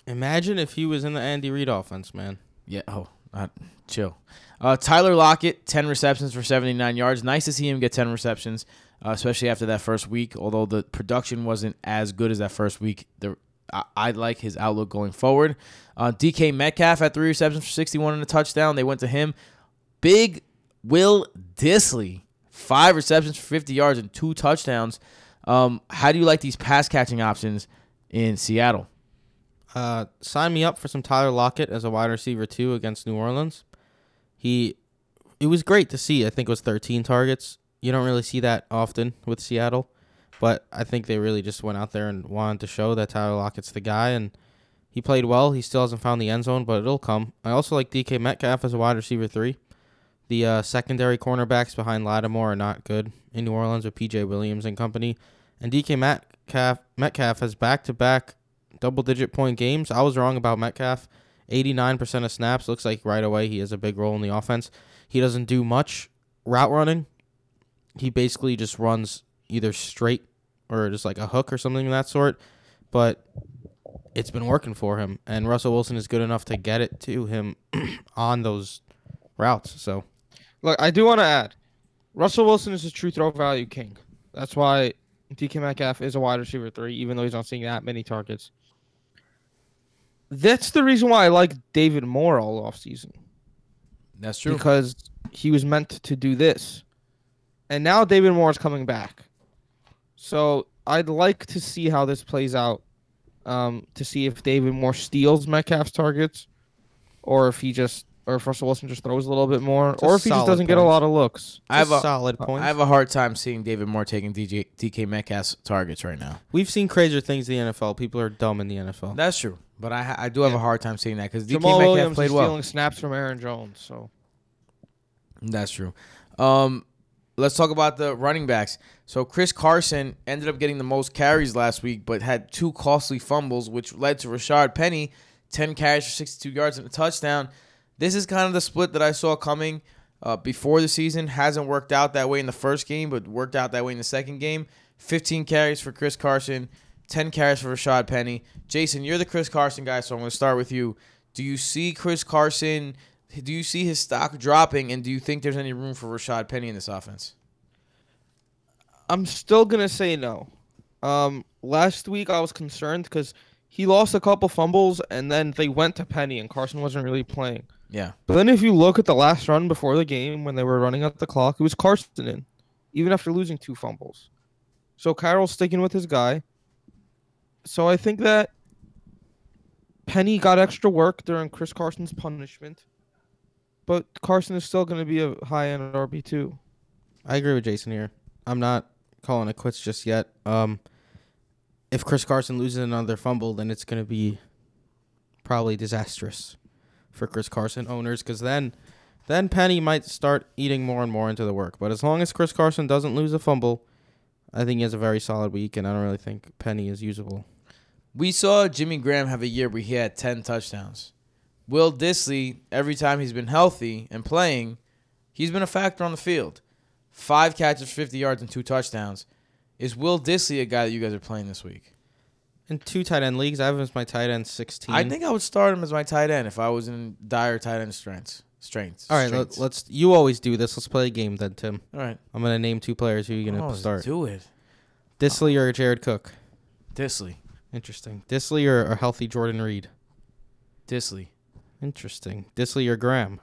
Imagine if he was in the Andy Reid offense, man. yeah. Oh, uh, chill. Uh, Tyler Lockett, 10 receptions for 79 yards. Nice to see him get 10 receptions, uh, especially after that first week. Although the production wasn't as good as that first week, the I, I like his outlook going forward. Uh, DK Metcalf had three receptions for 61 and a touchdown. They went to him. Big Will Dissly, five receptions for 50 yards and two touchdowns. Um, how do you like these pass catching options in Seattle? Uh, sign me up for some Tyler Lockett as a wide receiver too against New Orleans. He, it was great to see. I think it was 13 targets. You don't really see that often with Seattle, but I think they really just went out there and wanted to show that Tyler Lockett's the guy, and he played well. He still hasn't found the end zone, but it'll come. I also like DK Metcalf as a wide receiver three. The uh, secondary cornerbacks behind Lattimore are not good in New Orleans with PJ Williams and company, and DK Metcalf Metcalf has back to back double digit point games. I was wrong about Metcalf. 89% of snaps looks like right away he has a big role in the offense. He doesn't do much route running. He basically just runs either straight or just like a hook or something of that sort. But it's been working for him and Russell Wilson is good enough to get it to him on those routes. So, Look, I do want to add, Russell Wilson is a true throw value king. That's why DK Metcalf is a wide receiver three, even though he's not seeing that many targets. That's the reason why I like David Moore all off season That's true. because he was meant to do this, and now David Moore is coming back. So I'd like to see how this plays out. Um, to see if David Moore steals Metcalf's targets, or if he just, or if Russell Wilson just throws a little bit more, It's or if he just doesn't get a lot of looks. I have a solid point. I have a hard time seeing David Moore taking DJ, DK Metcalf's targets right now. We've seen crazier things in the NFL. People are dumb in the NFL. That's true, but I I do have Yeah. a hard time seeing that because DK Jamal Metcalf Williams played is well. stealing snaps from Aaron Jones. So That's true. Um, let's talk about the running backs. So Chris Carson ended up getting the most carries last week, but had two costly fumbles, which led to Rashaad Penny, ten carries for sixty-two yards and a touchdown. This is kind of the split that I saw coming uh, before the season. Hasn't worked out that way in the first game, but worked out that way in the second game. Fifteen carries for Chris Carson, ten carries for Rashaad Penny. Jason, you're the Chris Carson guy, so I'm going to start with you. Do you see Chris Carson? Do you see his stock dropping, and do you think there's any room for Rashaad Penny in this offense? I'm still gonna say no. Um, last week I was concerned because he lost a couple fumbles and then they went to Penny and Carson wasn't really playing. Yeah, But then if you look at the last run before the game when they were running out the clock, it was Carson in, even after losing two fumbles. So Carroll's sticking with his guy. So I think that Penny got extra work during Chris Carson's punishment. But Carson is still going to be a high end RB two. I agree with Jason here. I'm not calling it quits just yet. Um, if Chris Carson loses another fumble, then it's going to be probably disastrous for Chris Carson owners because then, then Penny might start eating more and more into the work. But as long as Chris Carson doesn't lose a fumble, I think he has a very solid week, and I don't really think Penny is usable. we saw Jimmy Graham have a year where he had ten touchdowns. Will Dissly, every time he's been healthy and playing, he's been a factor on the field. Five catches, fifty yards, and two touchdowns. Is Will Dissly a guy that you guys are playing this week? In two tight end leagues, I have him as my tight end 16. I think I would start him as my tight end if I was in dire tight end strengths. Strengths. All right, strengths. let, let's. You always do this. Let's play a game then, Tim. All right. I'm gonna name two players who you're gonna Oh, start. Do it. Dissly or Jared Cook. Dissly. Interesting. Dissly or a healthy Jordan Reed. Dissly. Interesting. Dissly or Graham.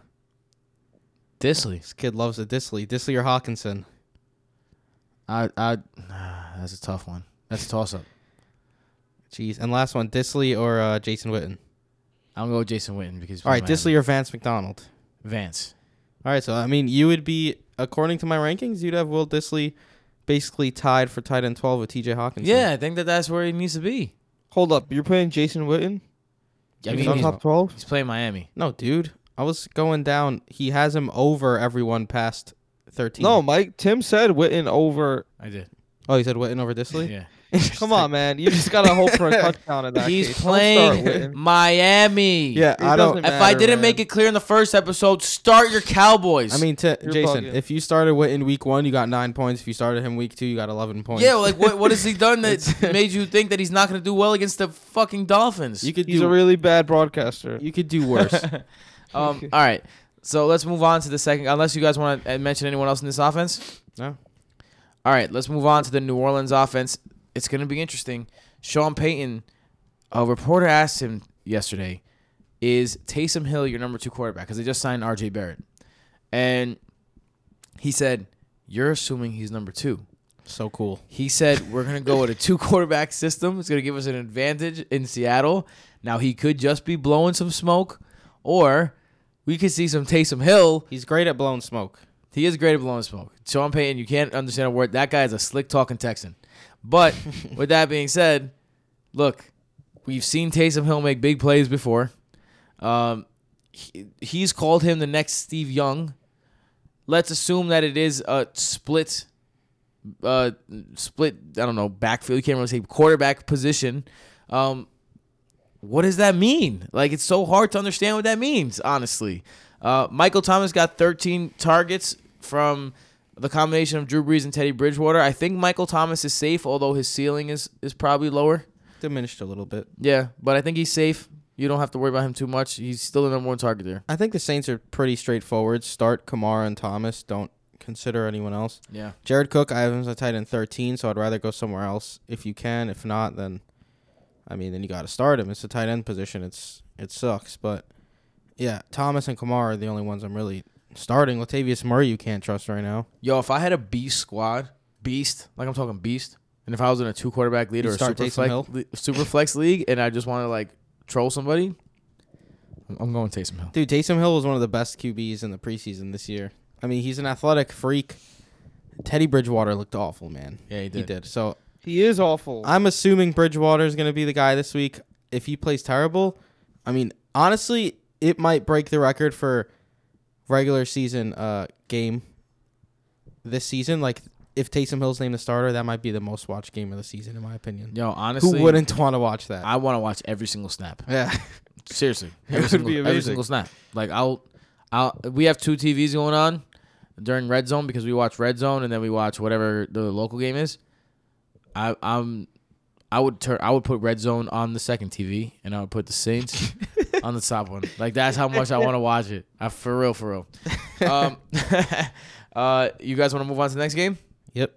Dissly. This kid loves a Dissly. Dissly or Hockenson. I I that's a tough one. That's a toss up. Jeez. And last one, Dissly or uh, Jason Witten. I'm gonna go with Jason Witten because All right, Dissly or Vance McDonald. Vance. All right, so I mean, you would be according to my rankings, you'd have Will Dissly basically tied for tight end 12 with T.J. Hawkins. Yeah, I think that that's where he needs to be. Hold up, you're playing Jason Witten? I He's mean, on he's, top twelve. he's playing Miami. No, dude. I was going down. He has him over everyone past 13. No, Mike. Tim said Witten over. I did. Oh, you said Witten over Dissly? Yeah. Come on, man. You just gotta hope for a touchdown in that He's case. Playing Miami. Yeah, It I don't. doesn't If I didn't man. make it clear in the first episode, start your Cowboys. I mean, to, You're Jason, bugging. if you started Witten week one, you got nine points. If you started him week two, you got eleven points. yeah, like what what has he done that made you think that he's not going to do well against the fucking Dolphins? you could He's do. a really bad broadcaster. you could do worse. um, all right. So let's move on to the second. Unless you guys want to mention anyone else in this offense. no. All right, let's move on to the New Orleans offense. It's going to be interesting. Sean Payton, a reporter asked him yesterday, "Is Taysom Hill your number two quarterback?" Because they just signed R.J. Barrett, and he said, "You're assuming he's number two. So cool. He said, We're going to go with a two quarterback system. It's going to give us an advantage in Seattle. Now, he could just be blowing some smoke, or we could see some Taysom Hill. He's great at blowing smoke. He is great at blowing smoke. Sean Payton, you can't understand a word. That guy is a slick talking Texan. But with that being said, look, we've seen Taysom Hill make big plays before. Um, he- he's called him the next Steve Young. Let's assume that it is a split, uh, split. I don't know backfield. You can't really say quarterback position. Um, what does that mean? Like it's so hard to understand what that means. Honestly, uh, Michael Thomas got 13 targets from the combination of Drew Brees and Teddy Bridgewater. I think Michael Thomas is safe, although his ceiling is is probably lower. Diminished a little bit. Yeah, but I think he's safe. You don't have to worry about him too much. He's still the number one target there. I think the Saints are pretty straightforward. Start Kamara and Thomas. Don't consider anyone else. Yeah. Jared Cook, I have him as a tight end 13, so I'd rather go somewhere else if you can. If not, then I mean, then you got to start him. It's a tight end position. It's it sucks, but yeah, Thomas and Kamara are the only ones I'm really starting. Latavius Murray, you can't trust right now. Yo, if I had a beast squad, beast, like I'm talking beast, and if I was in a two quarterback league You or a start super Taysom flex, Hill? le- super flex league, and I just want to like troll somebody, I'm- I'm going Taysom Hill. Dude, Taysom Hill was one of the best QBs in the preseason this year. I mean, he's an athletic freak. Teddy Bridgewater looked awful, man. Yeah, he did. He did. did. So He is awful. I'm assuming Bridgewater is going to be the guy this week. If he plays terrible, I mean, honestly, it might break the record for regular season uh game this season. Like, if Taysom Hill's named the starter, that might be the most watched game of the season, in my opinion. Yo, honestly, Who wouldn't want to watch that? I want to watch every single snap. yeah, Seriously, It every would single, every single snap. Like I'll, I'll. We have two TVs going on during Red Zone because we watch Red Zone and then we watch whatever the local game is. I, I'm, I would turn. I would put Red Zone on the second TV and I would put the Saints on the top one. Like that's how much I want to watch it. I, for real, for real. Um, uh, you guys want to move on to the next game? yep.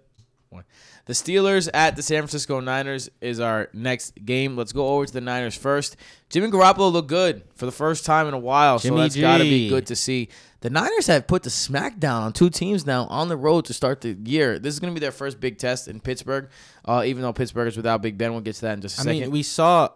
The Steelers at the San Francisco Niners is our next game. Let's go over to the Niners first. Jimmy Garoppolo looked good for the first time in a while, so Jimmy that's got to be good to see. The Niners have put the smackdown on two teams now on the road to start the year. This is going to be their first big test in Pittsburgh, uh, even though Pittsburgh is without Big Ben. We'll get to that in just a I second. I mean, we saw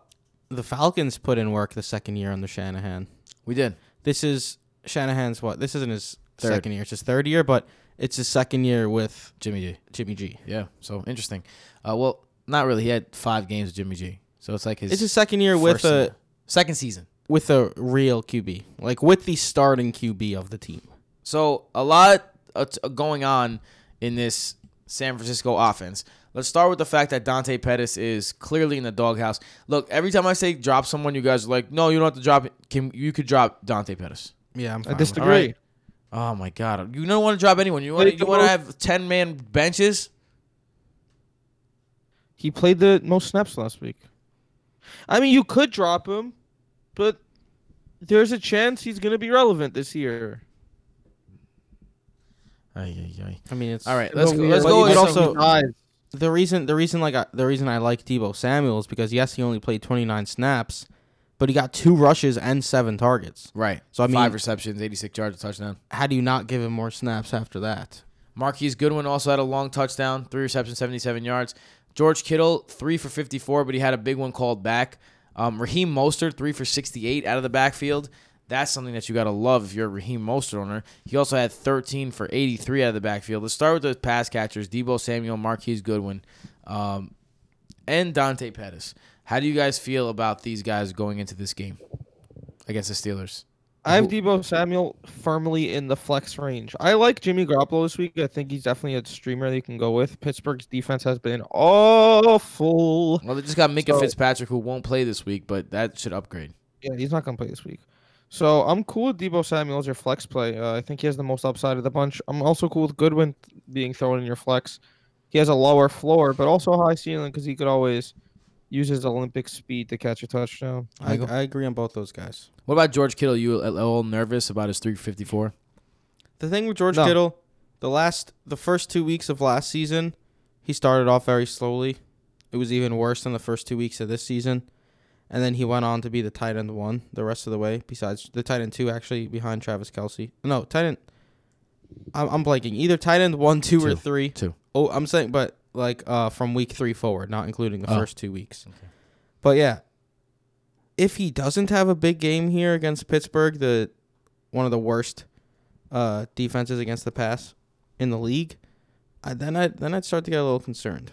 the Falcons put in work the second year under Shanahan. we did. This is Shanahan's what? This isn't his Third. second year. It's his third year, but it's his second year with Jimmy G. Jimmy G. Yeah, so interesting. Uh, well, not really. He had five games with Jimmy G. So it's like his, It's his second year with a season. second season. with a real QB, like with the starting QB of the team. So a lot uh, going on in this San Francisco offense. Let's start with the fact that Dante Pettis is clearly in the doghouse. Look, every time I say drop someone, you guys are like, no, you don't have to drop it. Can you could drop Dante Pettis? Yeah, I'm I fine with disagree. that. Alright. Oh my god, you don't want to drop anyone. You want you want to have ten man benches. He played the most snaps last week. I mean, you could drop him, but there's a chance he's gonna be relevant this year. Ay, ay, ay. I mean, it's All right, let's go. we- Let's but go. he with also- some- dies. The reason. The reason like I, the reason I like Deebo Samuel is because yes, he only played 29 snaps, but he got two rushes and seven targets. right. So, I mean- five receptions, eighty six yards, a touchdown. How do you not give him more snaps after that? Marquise Goodwin also had a long touchdown, three receptions, 77 yards. George Kittle, three for 54, but he had a big one called back. Um, Raheem Mostert, three for 68 out of the backfield. That's something that you got to love if you're a Raheem Mostert owner. He also had 13 for 83 out of the backfield. Let's start with the pass catchers Deebo Samuel, Marquise Goodwin, um, and Dante Pettis. How do you guys feel about these guys going into this game against the Steelers? I have Deebo Samuel firmly in the flex range. I like Jimmy Garoppolo this week. I think he's definitely a streamer that you can go with. Pittsburgh's defense has been awful. Well, they just got Minkah So- Fitzpatrick, who won't play this week, but that should upgrade. Yeah, he's not gonna play this week. So I'm cool with Deebo Samuel as your flex play. Uh, I think he has the most upside of the bunch. I'm also cool with Goodwin being thrown in your flex. He has a lower floor, but also a high ceiling because he could always use his Olympic speed to catch a touchdown. I, I agree on both those guys. What about George Kittle? You a little nervous about his 354? The thing with George No. Kittle, the last the first two weeks of last season, he started off very slowly. It was even worse than the first two weeks of this season. And then he went on to be the tight end one the rest of the way, besides the tight end two actually behind Travis Kelce. No, tight end I'm, I'm blanking. Either tight end one, two, or Two. three. Two. Oh, I'm saying but like uh from week three forward, not including the Oh. first two weeks. Okay. But yeah. If he doesn't have a big game here against Pittsburgh, the one of the worst uh, defenses against the pass in the league, I, then I then I'd start to get a little concerned.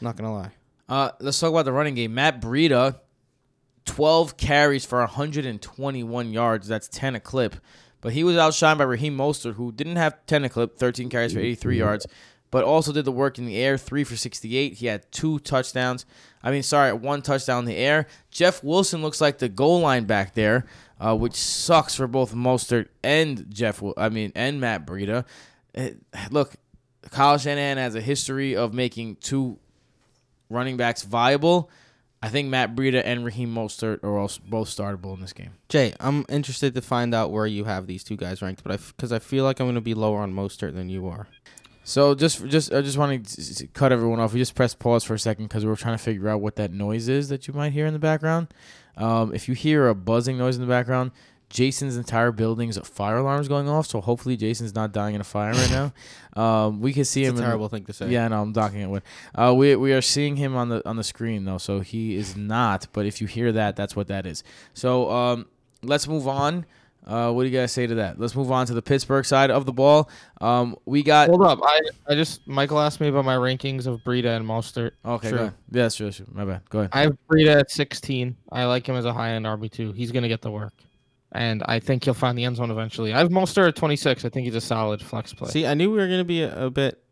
Not gonna lie. Uh, let's talk about the running game. Matt Breida, 12 carries for 121 yards. That's 10 a clip. But he was outshined by Raheem Mostert, who didn't have 10 a clip, 13 carries for 83 yards, but also did the work in the air, 3 for 68. He had two touchdowns. I mean, sorry, one touchdown in the air. Jeff Wilson looks like the goal line back there, uh, which sucks for both Mostert and Jeff, I mean, and Matt Breida. Eh, look, Kyle Shanahan has a history of making two running backs viable. I think Matt Breida and Raheem Mostert are also both startable in this game. Jay, I'm interested to find out where you have these two guys ranked, but I because I feel like I'm gonna be lower on Mostert than you are. So just just I just want to cut everyone off. We just press pause for a second because we were trying to figure out what that noise is that you might hear in the background. Um, if you hear a buzzing noise in the background, Jason's entire building's fire alarms going off. So hopefully Jason's not dying in a fire right now. Um, we can see It's him. a in terrible thing to say. Yeah, no, I'm docking it with. Uh, we we are seeing him on the on the screen though, so he is not. But if you hear that, that's what that is. So um, let's move on. Uh, what do you guys say to that? Let's move on to the Pittsburgh side of the ball. Um, we got Hold up, I, I just Michael asked me about my rankings of Breida and Mostert. okay. Sure. Go ahead. Yeah, sure, sure. My bad. Go ahead. I have Breida at 16. I like him as a high end RB two. He's gonna get the work, and I think he'll find the end zone eventually. I have Mostert at 26. I think he's a solid flex play. See, I knew we were gonna be a, a bit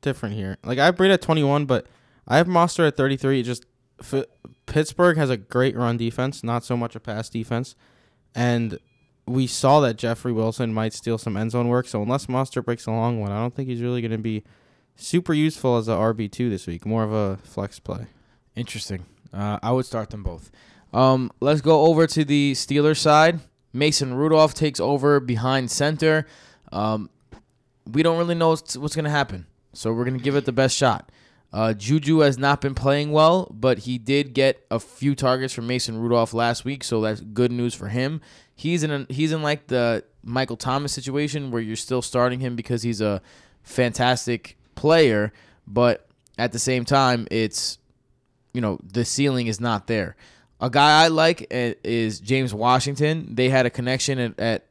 different here. Like I have Breida at 21, but I have Monster at 33. It just F- Pittsburgh has a great run defense, not so much a pass defense, and we saw that Jeffrey Wilson might steal some end zone work. So unless Monster breaks a long one, I don't think he's really gonna be super useful as a RB two this week. More of a flex play. Interesting. Uh, I would start them both. Um, let's go over to the Steelers side. Mason Rudolph takes over behind center. Um, we don't really know what's, what's going to happen, so we're going to give it the best shot. Uh, Juju has not been playing well, but he did get a few targets from Mason Rudolph last week, so that's good news for him. He's in a, he's in like the Michael Thomas situation where you're still starting him because he's a fantastic player, but at the same time, it's you know the ceiling is not there. A guy I like uh, is James Washington. They had a connection at, at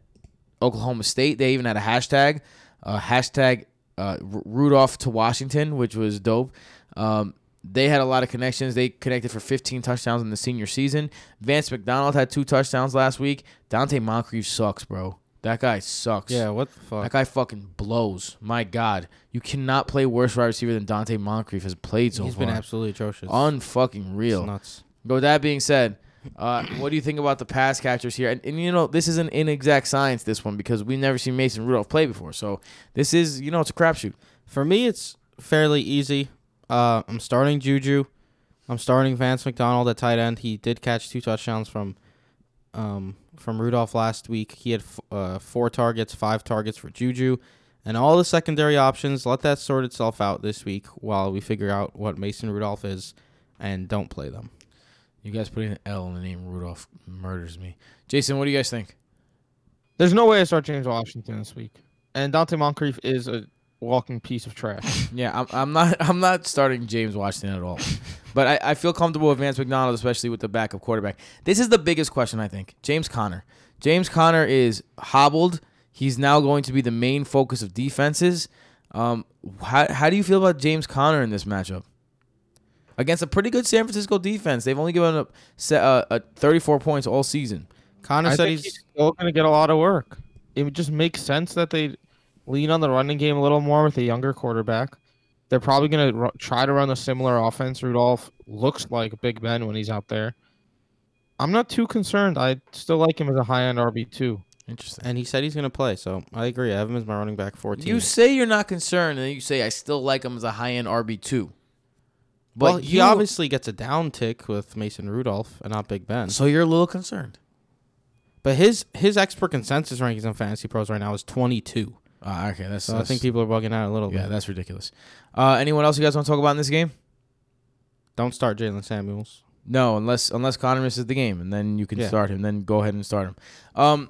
Oklahoma State. They even had a hashtag, uh, hashtag uh, Rudolph to Washington, which was dope. Um, they had a lot of connections. They connected for 15 touchdowns in the senior season. Vance McDonald had two touchdowns last week. Donte Moncrief sucks, bro. That guy sucks. Yeah, what the fuck? That guy fucking blows. My God, you cannot play worse wide receiver than Donte Moncrief has played so He's far. He's been absolutely atrocious. unfucking It's real. nuts. But with that being said, uh, what do you think about the pass catchers here? And, and you know, this is an inexact science, this one, because we've never seen Mason Rudolph play before. So this is, you know, it's a crapshoot. For me, it's fairly easy. Uh, I'm starting Juju. I'm starting Vance McDonald at tight end. He did catch two touchdowns from um, from Rudolph last week. He had f- uh, four targets, five targets for Juju, and all the secondary options. Let that sort itself out this week while we figure out what Mason Rudolph is, and don't play them. You guys putting an L in the name Rudolph murders me. Jason, what do you guys think? There's no way I start James Washington this week, and Donte Moncrief is a walking piece of trash. Yeah, I'm, I'm not I'm not starting James Washington at all. but I, I feel comfortable with Vance McDonald, especially with the backup quarterback. This is the biggest question, I think. James Conner. James Conner is hobbled. He's now going to be the main focus of defenses. Um, how, how do you feel about James Conner in this matchup? Against a pretty good San Francisco defense. They've only given up se- uh, uh, 34 points all season. Conner I said he's he's still going to get a lot of work. It would just makes sense that they lean on the running game a little more with a younger quarterback. They're probably going to ru- try to run a similar offense. Rudolph looks like Big Ben when he's out there. I'm not too concerned. I still like him as a high end RB two. Interesting. and he said he's gonna play. So I agree. I have him as my running back 14. You say you're not concerned, and then you say I still like him as a high end RB two. But well, he you- obviously gets a down tick with Mason Rudolph and not Big Ben. So you're a little concerned. But his his expert consensus rankings on Fantasy Pros right now is 22. Ah, okay, that's. So I think people are bugging out a little bit. Yeah, bit. that's ridiculous. Uh, anyone else you guys want to talk about in this game? Don't start Jaylen Samuels. No, unless unless Conner misses the game, and then you can Yeah. start him. Then go ahead and start him. Um,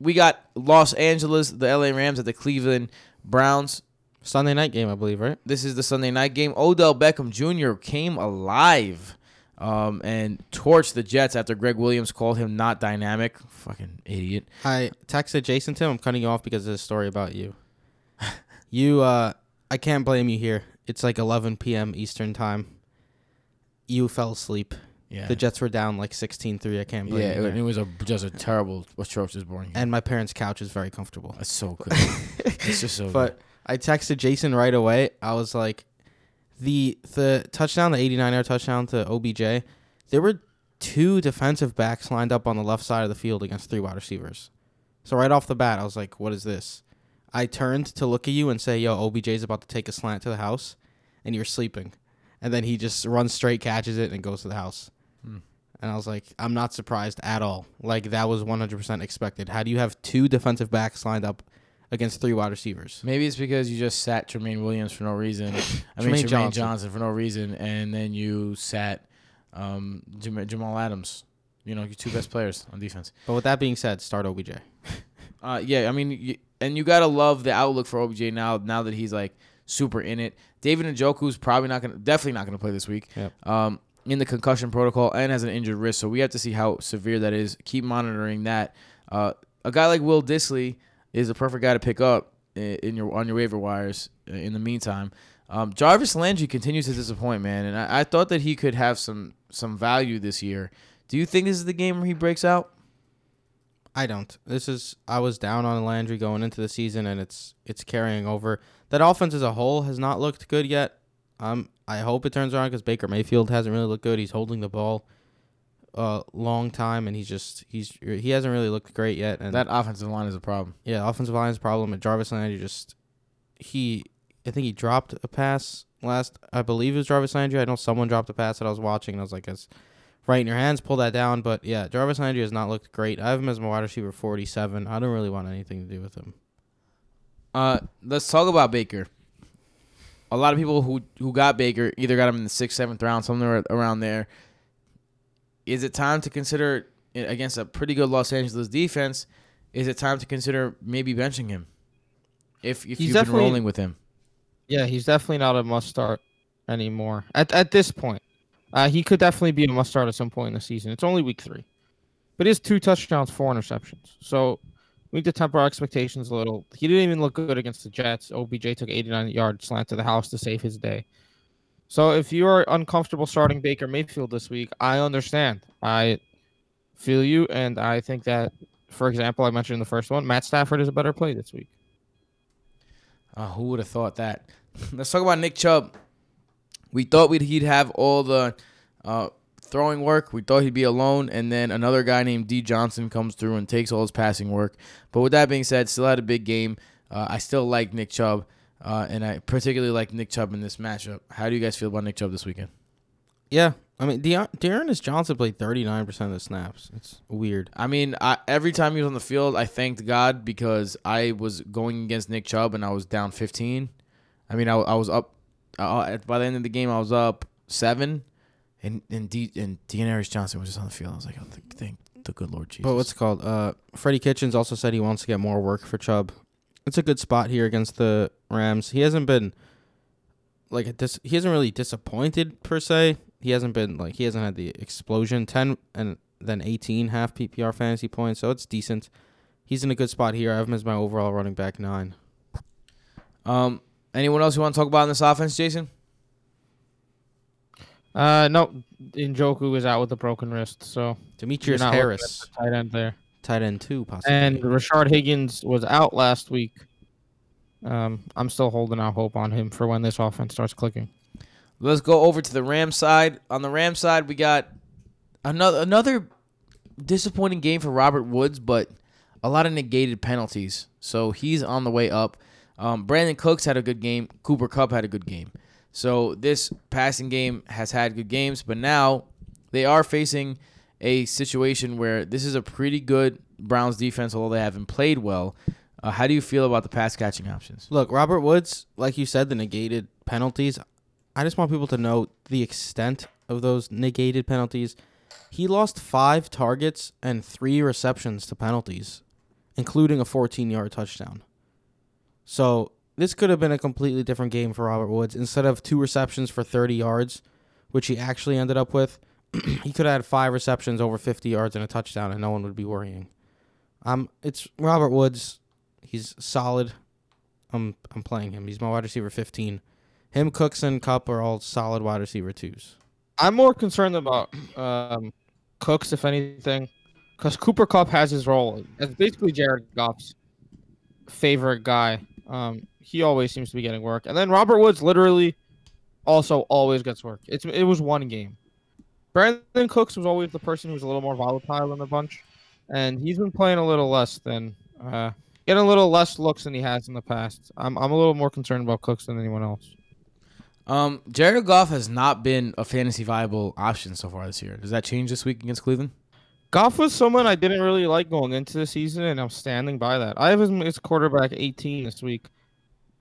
we got Los Angeles, the LA Rams at the Cleveland Browns. Sunday night game, I believe, right? This is the Sunday night game. Odell Beckham Jr. came alive um, and torched the Jets after Gregg Williams called him not dynamic. Fucking idiot. I texted Jason Tim. I'm cutting you off because of this story about you. you, uh, I can't blame you here. It's like 11 p.m. Eastern time. You fell asleep. Yeah. The Jets were down like 16-3. I can't blame yeah, you. it, was a just a terrible, atrocious, boring. and my parents' couch is very comfortable. It's so good. it's just so. But I texted Jason right away. I was like, the the touchdown, the 89 yard touchdown to OBJ, there were two defensive backs lined up on the left side of the field against three wide receivers. So right off the bat, I was like, what is this? I turned to look at you and say, yo, OBJ's about to take a slant to the house, and you're sleeping. And then he just runs straight, catches it, and goes to the house. Hmm. And I was like, I'm not surprised at all. Like, that was 100% expected. How do you have two defensive backs lined up against three wide receivers? Maybe it's because you just sat Trumaine Williams for no reason. I mean, Trumaine Trumaine Johnson. Johnson. for no reason, and then you sat um, Jam- Jamal Adams. You know, your two best players on defense. But with that being said, start OBJ. Uh, yeah, I mean, you, and you gotta love the outlook for OBJ now. Now that he's like super in it, David Njoku's probably not gonna, definitely not gonna play this week. Yep. Um, in the concussion protocol and has an injured wrist, so we have to see how severe that is. Keep monitoring that. Uh, a guy like Will Dissly is a perfect guy to pick up in your on your waiver wires. uh, In the meantime, um, Jarvis Landry continues to disappoint, man, and I, I thought that he could have some some value this year. Do you think this is the game where he breaks out? I don't. This is I was down on Landry going into the season, and it's it's carrying over. That offense as a whole has not looked good yet. Um, I hope it turns around because Baker Mayfield hasn't really looked good. He's holding the ball a long time, and he's just he's he hasn't really looked great yet. And That offensive line is a problem. yeah, offensive line is a problem. And Jarvis Landry just he I think he dropped a pass last. I believe it was Jarvis Landry. I know someone dropped a pass that I was watching, and I was like, "It's right in your hands. Pull that down." But yeah, Jarvis Landry has not looked great. I have him as my wide receiver forty-seven. I don't really want anything to do with him. Uh, let's talk about Baker. A lot of people who who got Baker either got him in the sixth, seventh round, somewhere around there. Is it time to consider against a pretty good Los Angeles defense? Is it time to consider maybe benching him? If if He's you've been rolling with him, Yeah, he's definitely not a must start anymore at at this point. Uh, he could definitely be a must start at some point in the season. It's only week three, but he has two touchdowns, four interceptions. So we need to temper our expectations a little. He didn't even look good against the Jets. OBJ took 89 yard slant to the house to save his day. So if you are uncomfortable starting Baker Mayfield this week, I understand. I feel you, and I think that, for example, I mentioned in the first one, Matt Stafford is a better play this week. uh, who would have thought that? Let's talk about Nick Chubb. We thought we'd he'd have all the uh, throwing work. We thought he'd be alone, and then another guy named D Johnson comes through and takes all his passing work. But with that being said, still had a big game. Uh, I still like Nick Chubb, uh, and I particularly like Nick Chubb in this matchup. How do you guys feel about Nick Chubb this weekend? Yeah, I mean, De- D'Ernest Johnson played thirty-nine percent of the snaps. It's weird. I mean, I, every time he was on the field, I thanked God because I was going against Nick Chubb and I was down 15. I mean, I, I was up uh, by the end of the game. I was up seven, and and D'Ernest Johnson was just on the field. I was like, oh, th- thank the good Lord Jesus. But what's it called? Uh, Freddie Kitchens also said he wants to get more work for Chubb. It's a good spot here against the Rams. He hasn't been like a dis- he hasn't really disappointed per se. He hasn't been like he hasn't had the explosion ten and then eighteen half PPR fantasy points, so it's decent. He's in a good spot here. I have him as my overall running back nine. um anyone else you want to talk about in this offense, Jason? Uh, no, Njoku is out with a broken wrist, so Demetrius you're not looking Harris, tight end there. Tight end two, possibly. And Rashard Higgins was out last week. Um, I'm still holding out hope on him for when this offense starts clicking. Let's go over to the Ram side. On the Ram side, we got another another disappointing game for Robert Woods, but a lot of negated penalties. So he's on the way up. Um, Brandin Cooks had a good game. Cooper Kupp had a good game. So this passing game has had good games, but now they are facing a situation where this is a pretty good Browns defense, although they haven't played well. Uh, how do you feel about the pass catching options? Look, Robert Woods, like you said, the negated penalties. I just want people to know the extent of those negated penalties. He lost five targets and three receptions to penalties, including a 14 yard touchdown. So this could have been a completely different game for Robert Woods. Instead of two receptions for 30 yards, which he actually ended up with, he could have had five receptions over 50 yards and a touchdown, and no one would be worrying. Um, it's Robert Woods. He's solid. I'm I'm playing him. He's my wide receiver 15. Him, Cooks, and Kupp are all solid wide receiver twos. I'm more concerned about um, Cooks, if anything, because Cooper Kupp has his role as basically Jared Goff's favorite guy. Um, he always seems to be getting work, and then Robert Woods literally also always gets work. It's it was one game. Brandin Cooks was always the person who was a little more volatile in the bunch, and he's been playing a little less than uh, getting a little less looks than he has in the past. I'm I'm a little more concerned about Cooks than anyone else. Um, Jared Goff has not been a fantasy viable option so far this year. Does that change this week against Cleveland? Goff was someone I didn't really like going into the season, and I'm standing by that. I have him as quarterback 18 this week.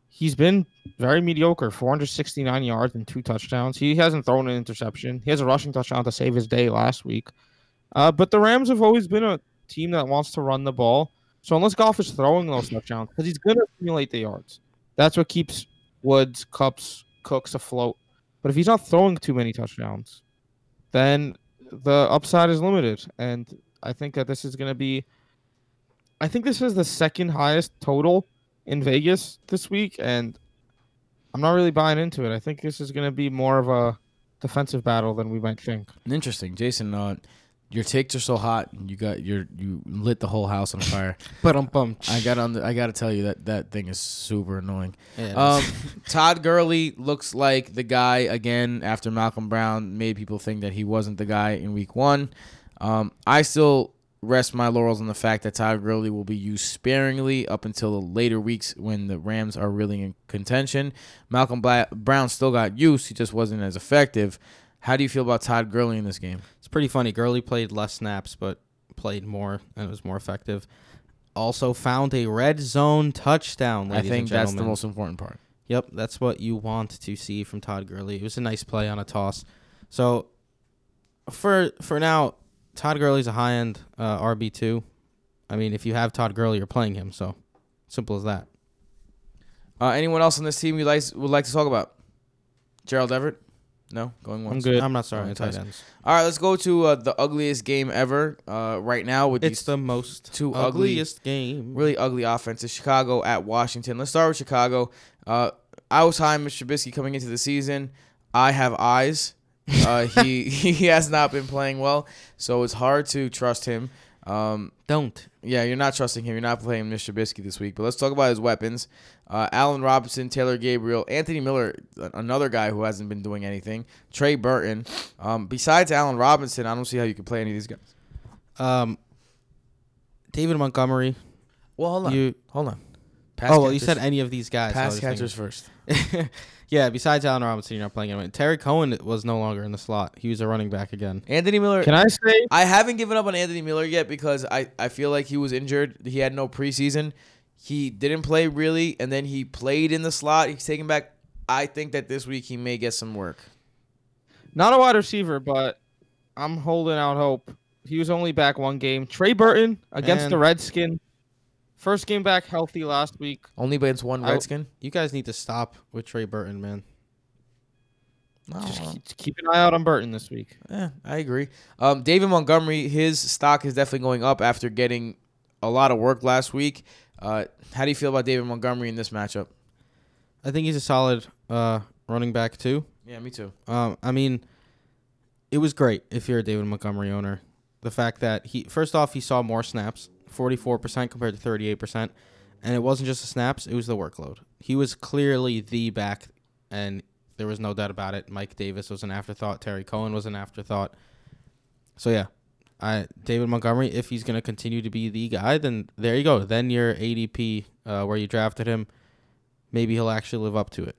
He's been very mediocre 469 yards and two touchdowns. He hasn't thrown an interception. He has a rushing touchdown to save his day last week. Uh, but the Rams have always been a team that wants to run the ball. So unless Goff is throwing those touchdowns, because he's going to accumulate the yards, that's what keeps Woods, Kupps, Cooks afloat. But if he's not throwing too many touchdowns, then the upside is limited. And I think that this is going to be. I think this is the second highest total in Vegas this week, and I'm not really buying into it. I think this is going to be more of a defensive battle than we might think. Interesting, Jason. Uh, your takes are so hot. You got your you lit the whole house on fire. But um bum. I got on. The, I got to tell you that that thing is super annoying. Yeah, Um, Todd Gurley looks like the guy again after Malcolm Brown made people think that he wasn't the guy in Week One. Um, I still rest my laurels on the fact that Todd Gurley will be used sparingly up until the later weeks when the Rams are really in contention. Malcolm Brown still got use; he just wasn't as effective. How do you feel about Todd Gurley in this game? It's pretty funny. Gurley played less snaps, but played more and it was more effective. Also found a red zone touchdown. I think that's the most important part. Yep, that's what you want to see from Todd Gurley. It was a nice play on a toss. So for for now, Todd Gurley's a high end uh, RB two. I mean, if you have Todd Gurley, you're playing him. So simple as that. Uh, anyone else on this team you like would like to talk about? Gerald Everett? No, going once. I'm good. I'm not sorry. Tight twice. ends. All right, let's go to uh, the ugliest game ever uh, right now with It's these the most two ugly- ugliest game. really ugly offenses. Chicago at Washington. Let's start with Chicago. Uh, I was high Mr. Trubisky coming into the season. I have eyes. Uh, he he has not been playing well, so it's hard to trust him. Um, Don't. yeah, you're not trusting him. You're not playing Mr. Trubisky this week. But let's talk about his weapons. Uh, Allen Robinson, Taylor Gabriel, Anthony Miller, another guy who hasn't been doing anything. Trey Burton. Um, besides Allen Robinson, I don't see how you can play any of these guys. Um, David Montgomery. Well, hold on. You. hold on. Pass oh, well, you said any of these guys. so I pass was thinking- catchers first. yeah, besides Allen Robinson, you're not playing him. Tarik Cohen was no longer in the slot. He was a running back again. Anthony Miller. Can I say I haven't given up on Anthony Miller yet because I, I feel like he was injured. He had no preseason. He didn't play really, and then he played in the slot. He's taken back. I think that this week he may get some work. not a wide receiver, but I'm holding out hope. He was only back one game. Trey Burton against Man. the Redskin. First game back healthy last week. Only against one I- Redskin. You guys need to stop with Trey Burton, man. No, Just keep, keep an eye out on Burton this week. yeah, I agree. Um, David Montgomery, his stock is definitely going up after getting a lot of work last week. Uh, how do you feel about David Montgomery in this matchup? I think he's a solid uh, running back too. Yeah, me too. Um, I mean, it was great if you're a David Montgomery owner. The fact that he first off he saw more snaps, 44% compared to 38%, and it wasn't just the snaps, it was the workload. He was clearly the back and there was no doubt about it. Mike Davis was an afterthought, Tarik Cohen was an afterthought. So yeah, I David Montgomery if he's going to continue to be the guy, then there you go. Then your ADP uh, where you drafted him, maybe he'll actually live up to it.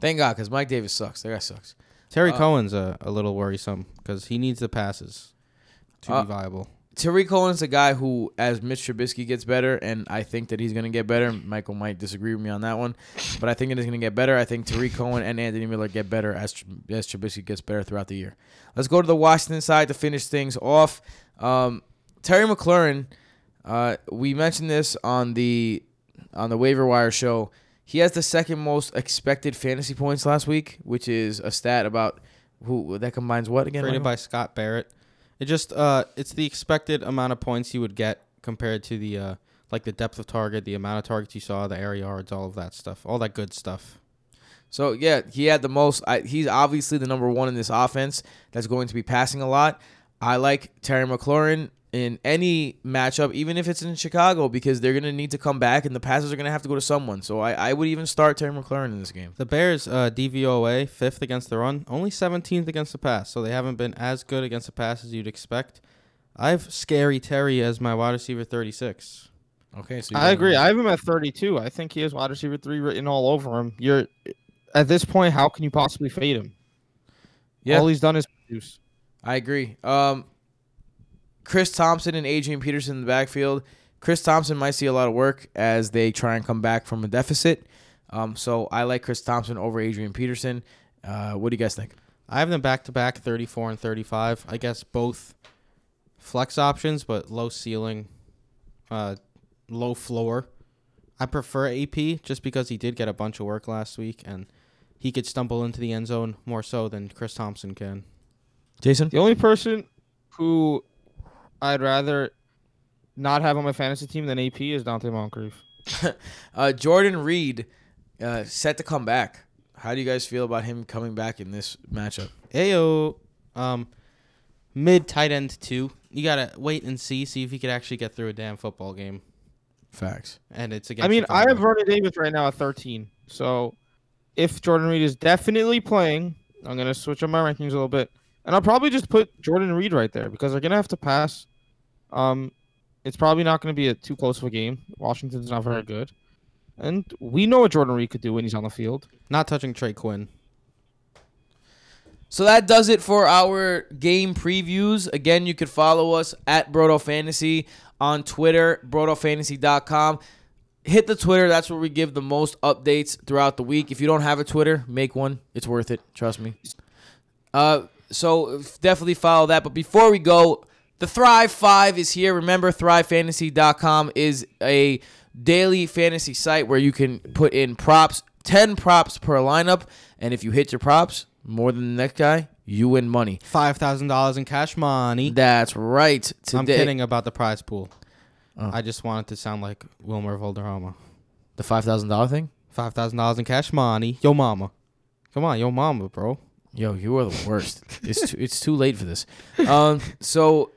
Thank God, because Mike Davis sucks. That guy sucks. Tarik Uh, Cohen's a, a little worrisome because he needs the passes to Uh, be viable. Tarik Cohen's a guy who, as Mitch Trubisky gets better, and I think that he's going to get better. Michael might disagree with me on that one, but I think it is going to get better. I think Tariq Cohen and Anthony Miller get better as as Trubisky gets better throughout the year. Let's go to the Washington side to finish things off. Um, Terry McLaurin, uh, we mentioned this on the on the waiver wire show. He has the second most expected fantasy points last week, which is a stat about who that combines what again? Created by Scott Barrett. It just uh, it's the expected amount of points you would get compared to the uh, like the depth of target, the amount of targets you saw, the air yards, all of that stuff, all that good stuff. So yeah, he had the most. I, he's obviously the number one in this offense that's going to be passing a lot. I like Terry McLaurin in any matchup, even if it's in Chicago, because they're gonna need to come back and the passes are gonna have to go to someone. So I, I would even start Terry McLaurin in this game. The Bears uh, DVOA fifth against the run, only 17th against the pass, so they haven't been as good against the pass as you'd expect. I have scary Terry as my wide receiver 36. Okay, so I got- agree. I have him at 32. I think he has wide receiver three written all over him. You're at this point, how can you possibly fade him? Yeah. All he's done is produce. I agree. Um, Chris Thompson and Adrian Peterson in the backfield. Chris Thompson might see a lot of work as they try and come back from a deficit. Um, so I like Chris Thompson over Adrian Peterson. Uh, what do you guys think? I have them back to back 34 and 35. I guess both flex options, but low ceiling, uh, low floor. I prefer AP just because he did get a bunch of work last week and he could stumble into the end zone more so than Chris Thompson can. Jason? The only person who I'd rather not have on my fantasy team than AP is Donte Moncrief. Uh, Jordan Reed uh, set to come back. How do you guys feel about him coming back in this matchup? Ayo, um, mid tight end two. You gotta wait and see, see if he could actually get through a damn football game. Facts. And it's against. I mean, I have Chicago. Vernon Davis right now at 13. So if Jordan Reed is definitely playing, I'm gonna switch up my rankings a little bit, and I'll probably just put Jordan Reed right there because they're gonna have to pass. Um, it's probably not gonna be a too close of a game. Washington's not very good, and we know what Jordan Reed could do when he's on the field. not touching Trey Quinn. So that does it for our game previews. Again, you could follow us at Brodo Fantasy on Twitter, brodofantasy.com. Hit the Twitter. That's where we give the most updates throughout the week. If you don't have a Twitter, make one. It's worth it. Trust me. Uh, so definitely follow that. But before we go, the Thrive 5 is here. Remember, thrivefantasy.com is a daily fantasy site where you can put in props, 10 props per lineup. And if you hit your props more than the next guy, you win money. Five thousand dollars in cash money. That's right. Today, I'm kidding about the prize pool. Oh. I just wanted to sound like Wilmer Valderrama. The $5,000 thing? Five thousand dollars in cash money. Yo mama. Come on, yo mama, bro. Yo, you are the worst. it's too, it's too late for this. Um, so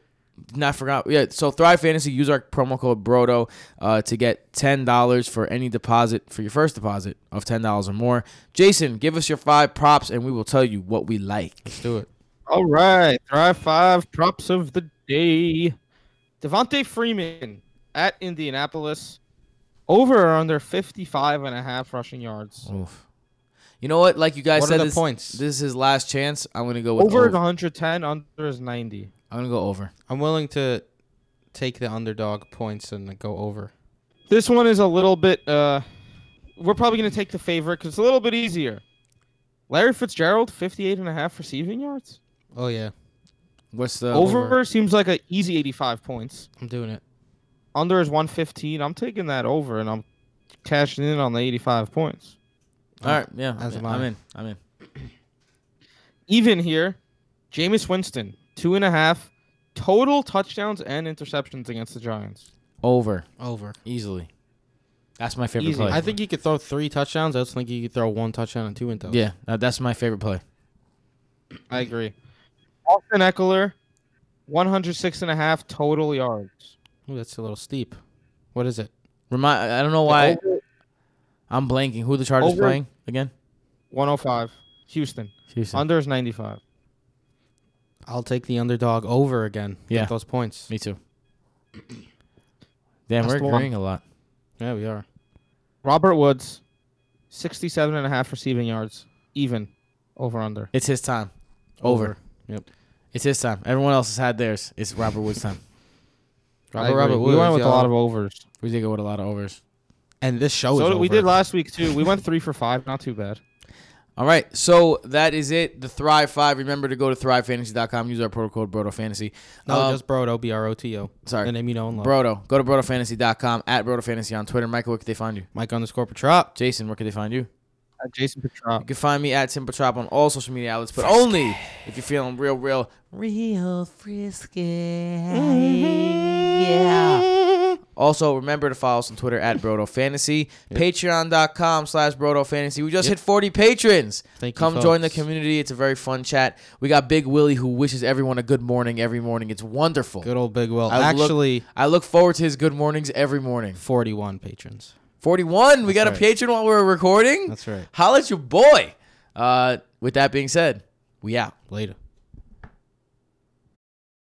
not forgot. Yeah, so Thrive Fantasy use our promo code Brodo uh, to get ten dollars for any deposit for your first deposit of ten dollars or more. Jason, give us your five props and we will tell you what we like. Let's do it. All right, Thrive Five props of the day. Devonta Freeman at Indianapolis. Over or under 55 and a half rushing yards. Oof. You know what? Like you guys What are said, the this, points? this is his last chance. I'm gonna go with Over over. 110, under is 90. I'm gonna go over. I'm willing to take the underdog points and go over. This one is a little bit. uh We're probably going to take the favorite because it's a little bit easier. Larry Fitzgerald, 58 and a half receiving yards. Oh yeah, What's the over, seems like an easy 85 points. I'm doing it. Under is 115. I'm taking that over and I'm cashing in on the 85 points. All right, yeah, As I'm, am I'm in. I'm in. Even here, Jameis Winston, two and a half total touchdowns and interceptions against the Giants. Over Over. easily. That's my favorite Easy. play. I think he could throw three touchdowns. I just think he could throw one touchdown and two intos. yeah, that- that's my favorite play. I agree. Austin Ekeler, 106 and a half total yards. Ooh, that's a little steep. What is it? Remind. I don't know why Over I'm blanking. Who the Chargers Over- playing again? 105. Houston. Houston. Under is 95. I'll take the underdog over again. Yeah. Get those points. Me too. Damn, That's we're the one. agreeing a lot. Yeah, we are. Robert Woods, 67 and a half receiving yards. Even. Over under. It's his time. Over. Yep. It's his time. Everyone else has had theirs. It's Robert Woods' time. I Robert agree. Robert we went Woods, with a y'all. lot of overs. We did go with a lot of overs. And this show So is did- we over. did last week too. We went three for five. Not too bad. All right, so that is it. The Thrive Five. Remember to go to thrivefantasy.com. Use our promo code BrodoFantasy. No, Um, just Brodo, B R O T O. sorry, The name you know and love. Brodo. Go to brodofantasy.com at brotofantasy on Twitter. Michael, where can they find you? Mike underscore Petrop. Jason, where can they find you? Uh, Jason You can find me at Tim Petrop on all social media outlets, but only if you're feeling real, real, real frisky. Yeah. Also, remember to follow us on Twitter at Brodo Fantasy, Patreon.com slash Brodo Fantasy. We just Yep. hit 40 patrons. Thank you, Come join the community. It's a very fun chat. We got Big Willie who wishes everyone a good morning every morning. It's wonderful. Good old Big Will. I look- Actually, I look forward to his good mornings every morning. 41 patrons. 41. We got That's a patron while we're recording. That's right. Holla at your boy. Uh, with that being said, we out. Later.